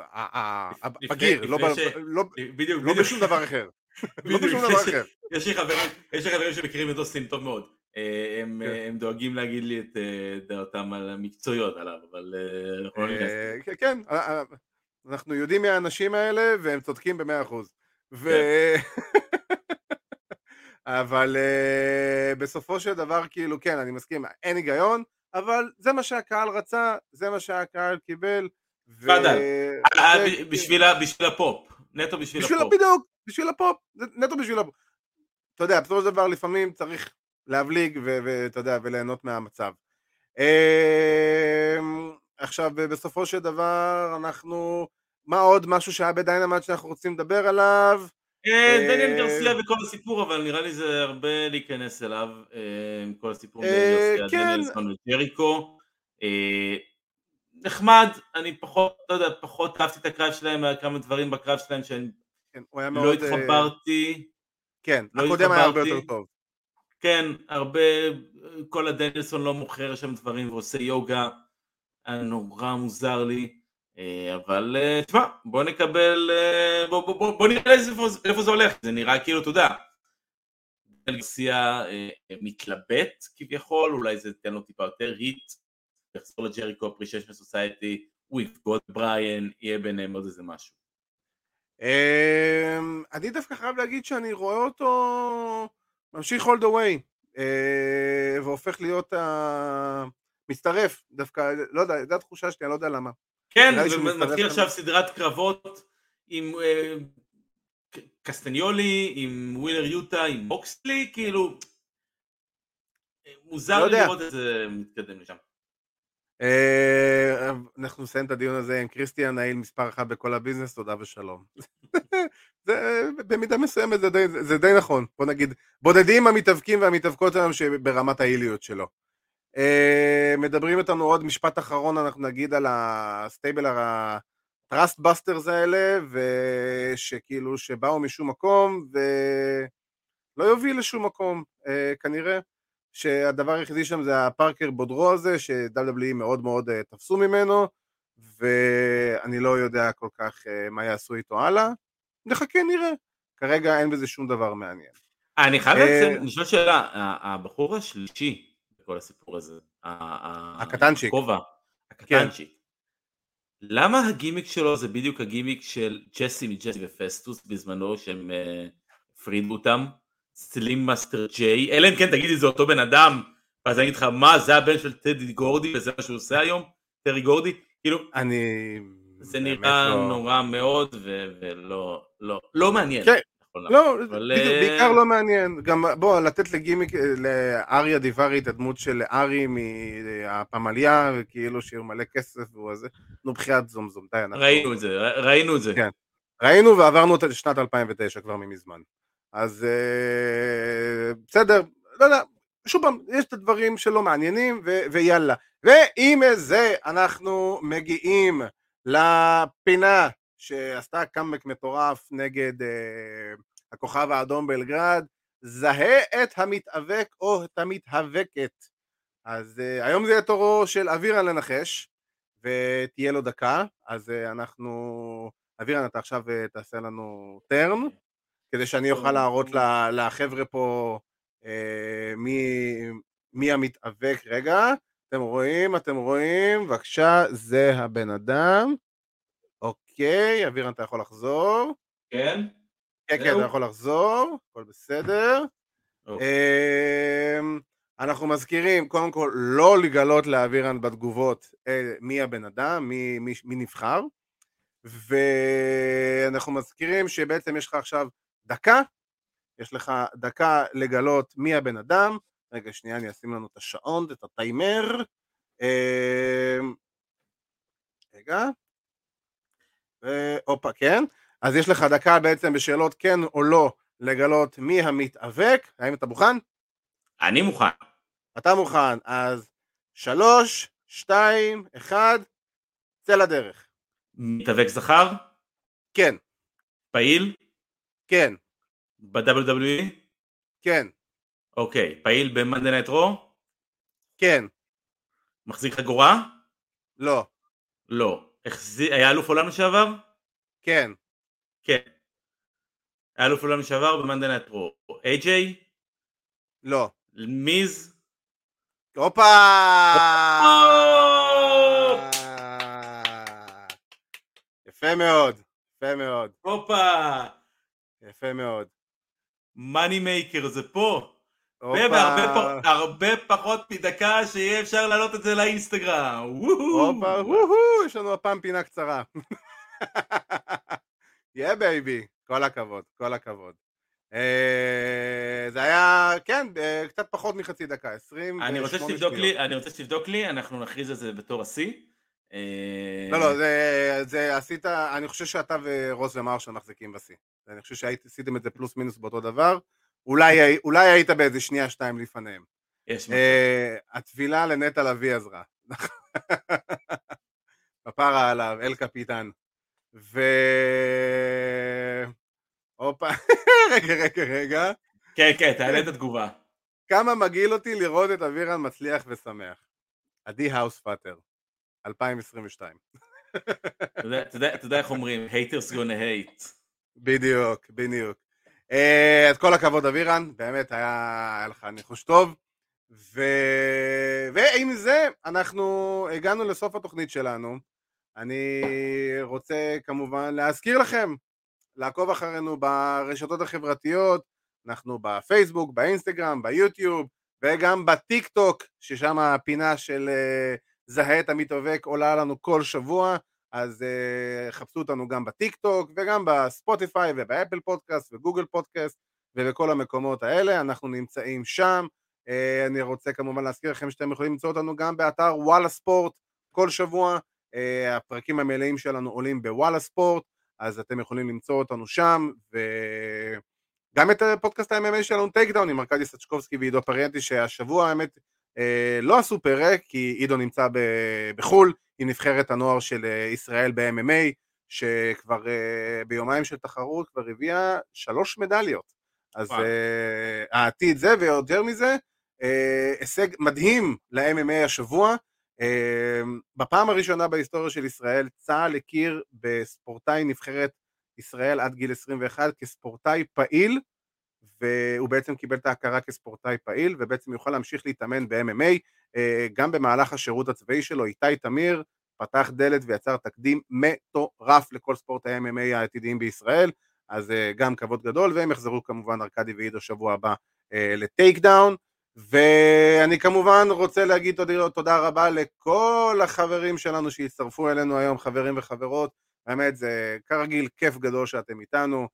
ב
gear, לא
ש-
לא-
בדיוק,
לא
בדיוק.
בשום דבר אחר. לא בשום דבר אחר.
יש לי חברים, שמכירים את אוסטין טוב מאוד. אה, הם,
כן.
אה, הם דואגים להגיד לי את אה, דעתם על המקצועיות עליו, אבל אנחנו לא ניכנס.
כן, כן, אנחנו יודעים מי האנשים האלה, והם צודקים במאה אחוז. ו... אבל uh, בסופו של דבר, כאילו, כן, אני מסכים, אין היגיון, אבל זה מה שהקהל רצה, זה מה שהקהל קיבל.
ו... בשביל, בשביל הפופ, נטו בשביל, בשביל הפופ.
בדיוק, בשביל הפופ, נטו בשביל הפופ. אתה יודע, בסופו של דבר לפעמים צריך להבליג ואתה יודע, וליהנות מהמצב. אמ, עכשיו, בסופו של דבר, אנחנו... מה עוד משהו שהיה בדיינמט שאנחנו רוצים לדבר עליו?
אה, דניאל גרסיה וכל הסיפור, אבל נראה לי זה הרבה להיכנס אליו, אה, כל הסיפור דניאל אה, גרסיה, כן. דניאל סון וג'ריקו. נחמד, אני פחות, לא יודע, פחות אהבתי את הקרב שלהם, היה כמה דברים בקרב שלהם שאני כן, לא התחברתי.
כן, לא הקודם היה הרבה יותר טוב.
כן, הרבה, כל הדניאלסון לא מוכר שם דברים ועושה יוגה, היה נורא מוזר לי, אה, אבל אה, תשמע, בוא נקבל, אה, בוא, בוא, בוא, בוא נראה איפה, איפה זה הולך, זה נראה כאילו, אתה יודע, גרסיה מתלבט כביכול, אולי זה ייתן לו טיפה יותר היט, יחזור לג'ריקו אפרישיישן סוסייטי, הוא יפגוד בריאן, יהיה ביניהם עוד איזה משהו.
אמ, אני דווקא חייב להגיד שאני רואה אותו ממשיך all the way אה, והופך להיות מצטרף דווקא, לא יודע, זו התחושה שלי, אני לא יודע למה.
כן, ומתחיל עכשיו סדרת קרבות עם אה, קסטניולי, עם ווילר יוטה, עם בוקסלי, כאילו מוזר לא לי לראות את זה מתקדם לשם.
אה, אנחנו נסיים את הדיון הזה עם קריסטיאן heel מספר אחת בכל הביזנס, תודה ושלום. זה במידה מסוימת זה די, זה די נכון, בוא נגיד, בודדים המתאבקים והמתאבקות היום שברמת ההיליות שלו. אה, מדברים איתנו עוד משפט אחרון, אנחנו נגיד על ה stable ה Trustbusters האלה, ושכאילו שבאו משום מקום, ולא יוביל לשום מקום, אה, כנראה. שהדבר היחידי שם זה הפארקר בודרו הזה, ש-WWE מאוד מאוד uh, תפסו ממנו, ואני לא יודע כל כך מה יעשו איתו הלאה. נחכה נראה. כרגע אין בזה שום דבר מעניין.
אני חייב בעצם לשאול שאלה, הבחור השלישי בכל הסיפור הזה,
הקטנצ'יק,
הכובע, הקטנצ'יק, כן. למה הגימיק שלו זה בדיוק הגימיק של ג'סי מג'סי ופסטוס בזמנו שהם הפרידו אותם? סלים מאסטר ג'יי, אלא אם כן תגידי זה אותו בן אדם, ואז אני אגיד לך מה זה הבן של טדי גורדי וזה מה שהוא עושה היום, טרי גורדי, כאילו,
אני...
זה נראה לא... נורא מאוד ולא לא, לא מעניין. כן.
לא, אבל... אה, בעיקר לא מעניין, גם בוא, לתת לגימיק, לאריה דיברי את הדמות של ארי מהפמליה, וכאילו שיהיה מלא כסף והוא הזה, נו בחיית זומזום, די,
אנחנו... ראינו את זה, ראינו את זה.
כן, ראינו ועברנו את שנת 2009 כבר ממזמן. אז אה, בסדר, לא יודע, שוב פעם, יש את הדברים שלא מעניינים, ו- ויאללה. ועם זה אנחנו מגיעים לפינה שעשתה קאמבק מטורף נגד אה, הכוכב האדום בלגרד, זהה את המתאבק או את המתאבקת. אז אה, היום זה יהיה תורו של אבירן לנחש, ותהיה לו דקה, אז אה, אנחנו... אבירן, אתה עכשיו אה, תעשה לנו טרן. כדי שאני אוכל להראות לחבר'ה פה אה, מי, מי המתאבק. רגע, אתם רואים, אתם רואים, בבקשה, זה הבן אדם. אוקיי, אבירן, אתה יכול לחזור.
כן?
כן, כן, אתה יכול לחזור, הכל בסדר. אוקיי. אה, אנחנו מזכירים, קודם כל, לא לגלות לאבירן בתגובות אה, מי הבן אדם, מי, מי, מי נבחר. ואנחנו מזכירים שבעצם יש לך עכשיו דקה, יש לך דקה לגלות מי הבן אדם, רגע שנייה אני אשים לנו את השעון, את הטיימר, אמ, רגע, והופה כן, אז יש לך דקה בעצם בשאלות כן או לא לגלות מי המתאבק, האם אתה מוכן?
אני מוכן.
אתה מוכן, אז שלוש, שתיים, אחד, צא לדרך.
מתאבק זכר?
כן.
פעיל?
כן.
ב-WWE?
כן.
אוקיי, פעיל רו?
כן.
מחזיק חגורה?
לא.
לא. החזיק, היה אלוף עולם לשעבר?
כן.
כן. היה אלוף עולם לשעבר ב Monday Night Raw. איי-ג'יי?
לא.
מיז?
הופה! יפה מאוד, יפה מאוד.
הופה!
יפה מאוד.
money maker זה פה. ובהרבה פחות מדקה שיהיה אפשר להעלות את זה לאינסטגרם.
הופה, וואו, יש לנו הפעם פינה קצרה. yeah baby, כל הכבוד, כל הכבוד. אה, זה היה, כן, קצת פחות מחצי דקה, 28
אני רוצה שתבדוק לי, אני רוצה שתבדוק לי, אנחנו נכריז את זה בתור השיא.
לא, לא, זה, עשית, אני חושב שאתה ורוז ומרשל מחזיקים בשיא. אני חושב שעשיתם את זה פלוס מינוס באותו דבר. אולי, אולי היית באיזה שנייה שתיים לפניהם.
יש
מצב. הטבילה לנטע לביא עזרה. בפרה עליו, אל קפיטן. ו... הופה, רגע, רגע, רגע.
כן, כן, תעלה את התגובה.
כמה מגעיל אותי לראות את אבירן מצליח ושמח. עדי האוס פאטר, 2022.
אתה יודע איך אומרים, haters gonna hate.
בדיוק, בדיוק. אה, אז כל הכבוד אבירן, באמת היה, היה לך ניחוש טוב. ו... ועם זה אנחנו הגענו לסוף התוכנית שלנו. אני רוצה כמובן להזכיר לכם לעקוב אחרינו ברשתות החברתיות, אנחנו בפייסבוק, באינסטגרם, ביוטיוב וגם בטיק טוק, ששם הפינה של אה, זהה את המתאבק עולה לנו כל שבוע, אז אה, חפשו אותנו גם בטיק טוק וגם בספוטיפיי ובאפל פודקאסט וגוגל פודקאסט ובכל המקומות האלה, אנחנו נמצאים שם. אה, אני רוצה כמובן להזכיר לכם שאתם יכולים למצוא אותנו גם באתר וואלה ספורט כל שבוע, אה, הפרקים המלאים שלנו עולים בוואלה ספורט, אז אתם יכולים למצוא אותנו שם, וגם את פודקאסט ה-MMA שלנו טייק דאון עם ארכדי סצ'קובסקי ועידו פריאנטי, שהשבוע האמת אה, לא עשו פרק, כי עידו נמצא בחו"ל עם נבחרת הנוער של אה, ישראל ב-MMA, שכבר אה, ביומיים של תחרות כבר הביאה שלוש מדליות. אז העתיד זה, ויותר מזה, הישג מדהים ל-MMA השבוע, אמ, בפעם הראשונה בהיסטוריה של ישראל צה"ל הכיר בספורטאי נבחרת ישראל עד גיל 21 כספורטאי פעיל והוא בעצם קיבל את ההכרה כספורטאי פעיל ובעצם יוכל להמשיך להתאמן ב-MMA אה, גם במהלך השירות הצבאי שלו. איתי תמיר פתח דלת ויצר תקדים מטורף לכל ספורטאי MMA העתידיים בישראל. אז אה, גם כבוד גדול והם יחזרו כמובן ארכדי ועידו שבוע הבא אה, לטייק דאון ואני כמובן רוצה להגיד תודה, תודה רבה לכל החברים שלנו שהצטרפו אלינו היום, חברים וחברות, באמת זה כרגיל כיף גדול שאתם איתנו,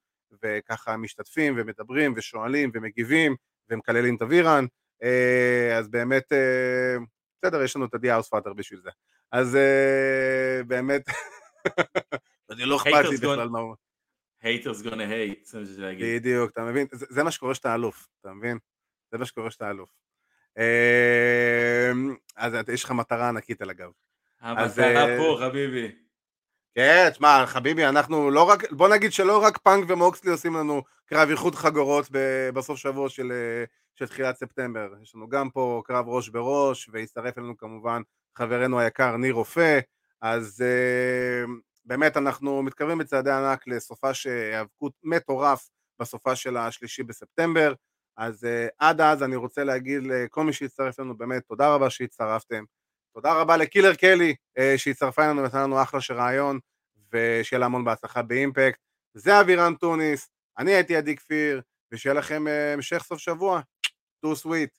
וככה משתתפים ומדברים ושואלים ומגיבים ומקללים את אבירן, אה, אז באמת, אה, בסדר, יש לנו את האוס פאטר בשביל זה. אז אה, באמת, אני לא אכפת לי בכלל מה הוא...
haters gonna hate, זה מה להגיד.
בדיוק, אתה מבין? זה מה שקורה שאתה אלוף, אתה מבין? זה מה שקורה שאתה אלוף. אז יש לך מטרה ענקית על הגב.
המטרה פה, חביבי.
כן, תשמע, חביבי, אנחנו לא רק, בוא נגיד שלא רק פאנק ומוקסלי עושים לנו קרב איחוד חגורות בסוף שבוע של, אה, של תחילת ספטמבר. יש לנו גם פה קרב ראש בראש, והצטרף אלינו כמובן חברנו היקר ניר רופא, אז uh, באמת אנחנו מתקרבים בצעדי ענק לסופה שהיאבקות מטורף בסופה של השלישי בספטמבר. אז uh, עד אז אני רוצה להגיד לכל מי שהצטרף לנו באמת תודה רבה שהצטרפתם, תודה רבה לקילר קלי uh, שהצטרפה אלינו ונתן לנו אחלה של רעיון ושיהיה לה המון בהצלחה באימפקט, זה אבירן טוניס, אני הייתי עדי כפיר ושיהיה לכם uh, המשך סוף שבוע, טו סוויט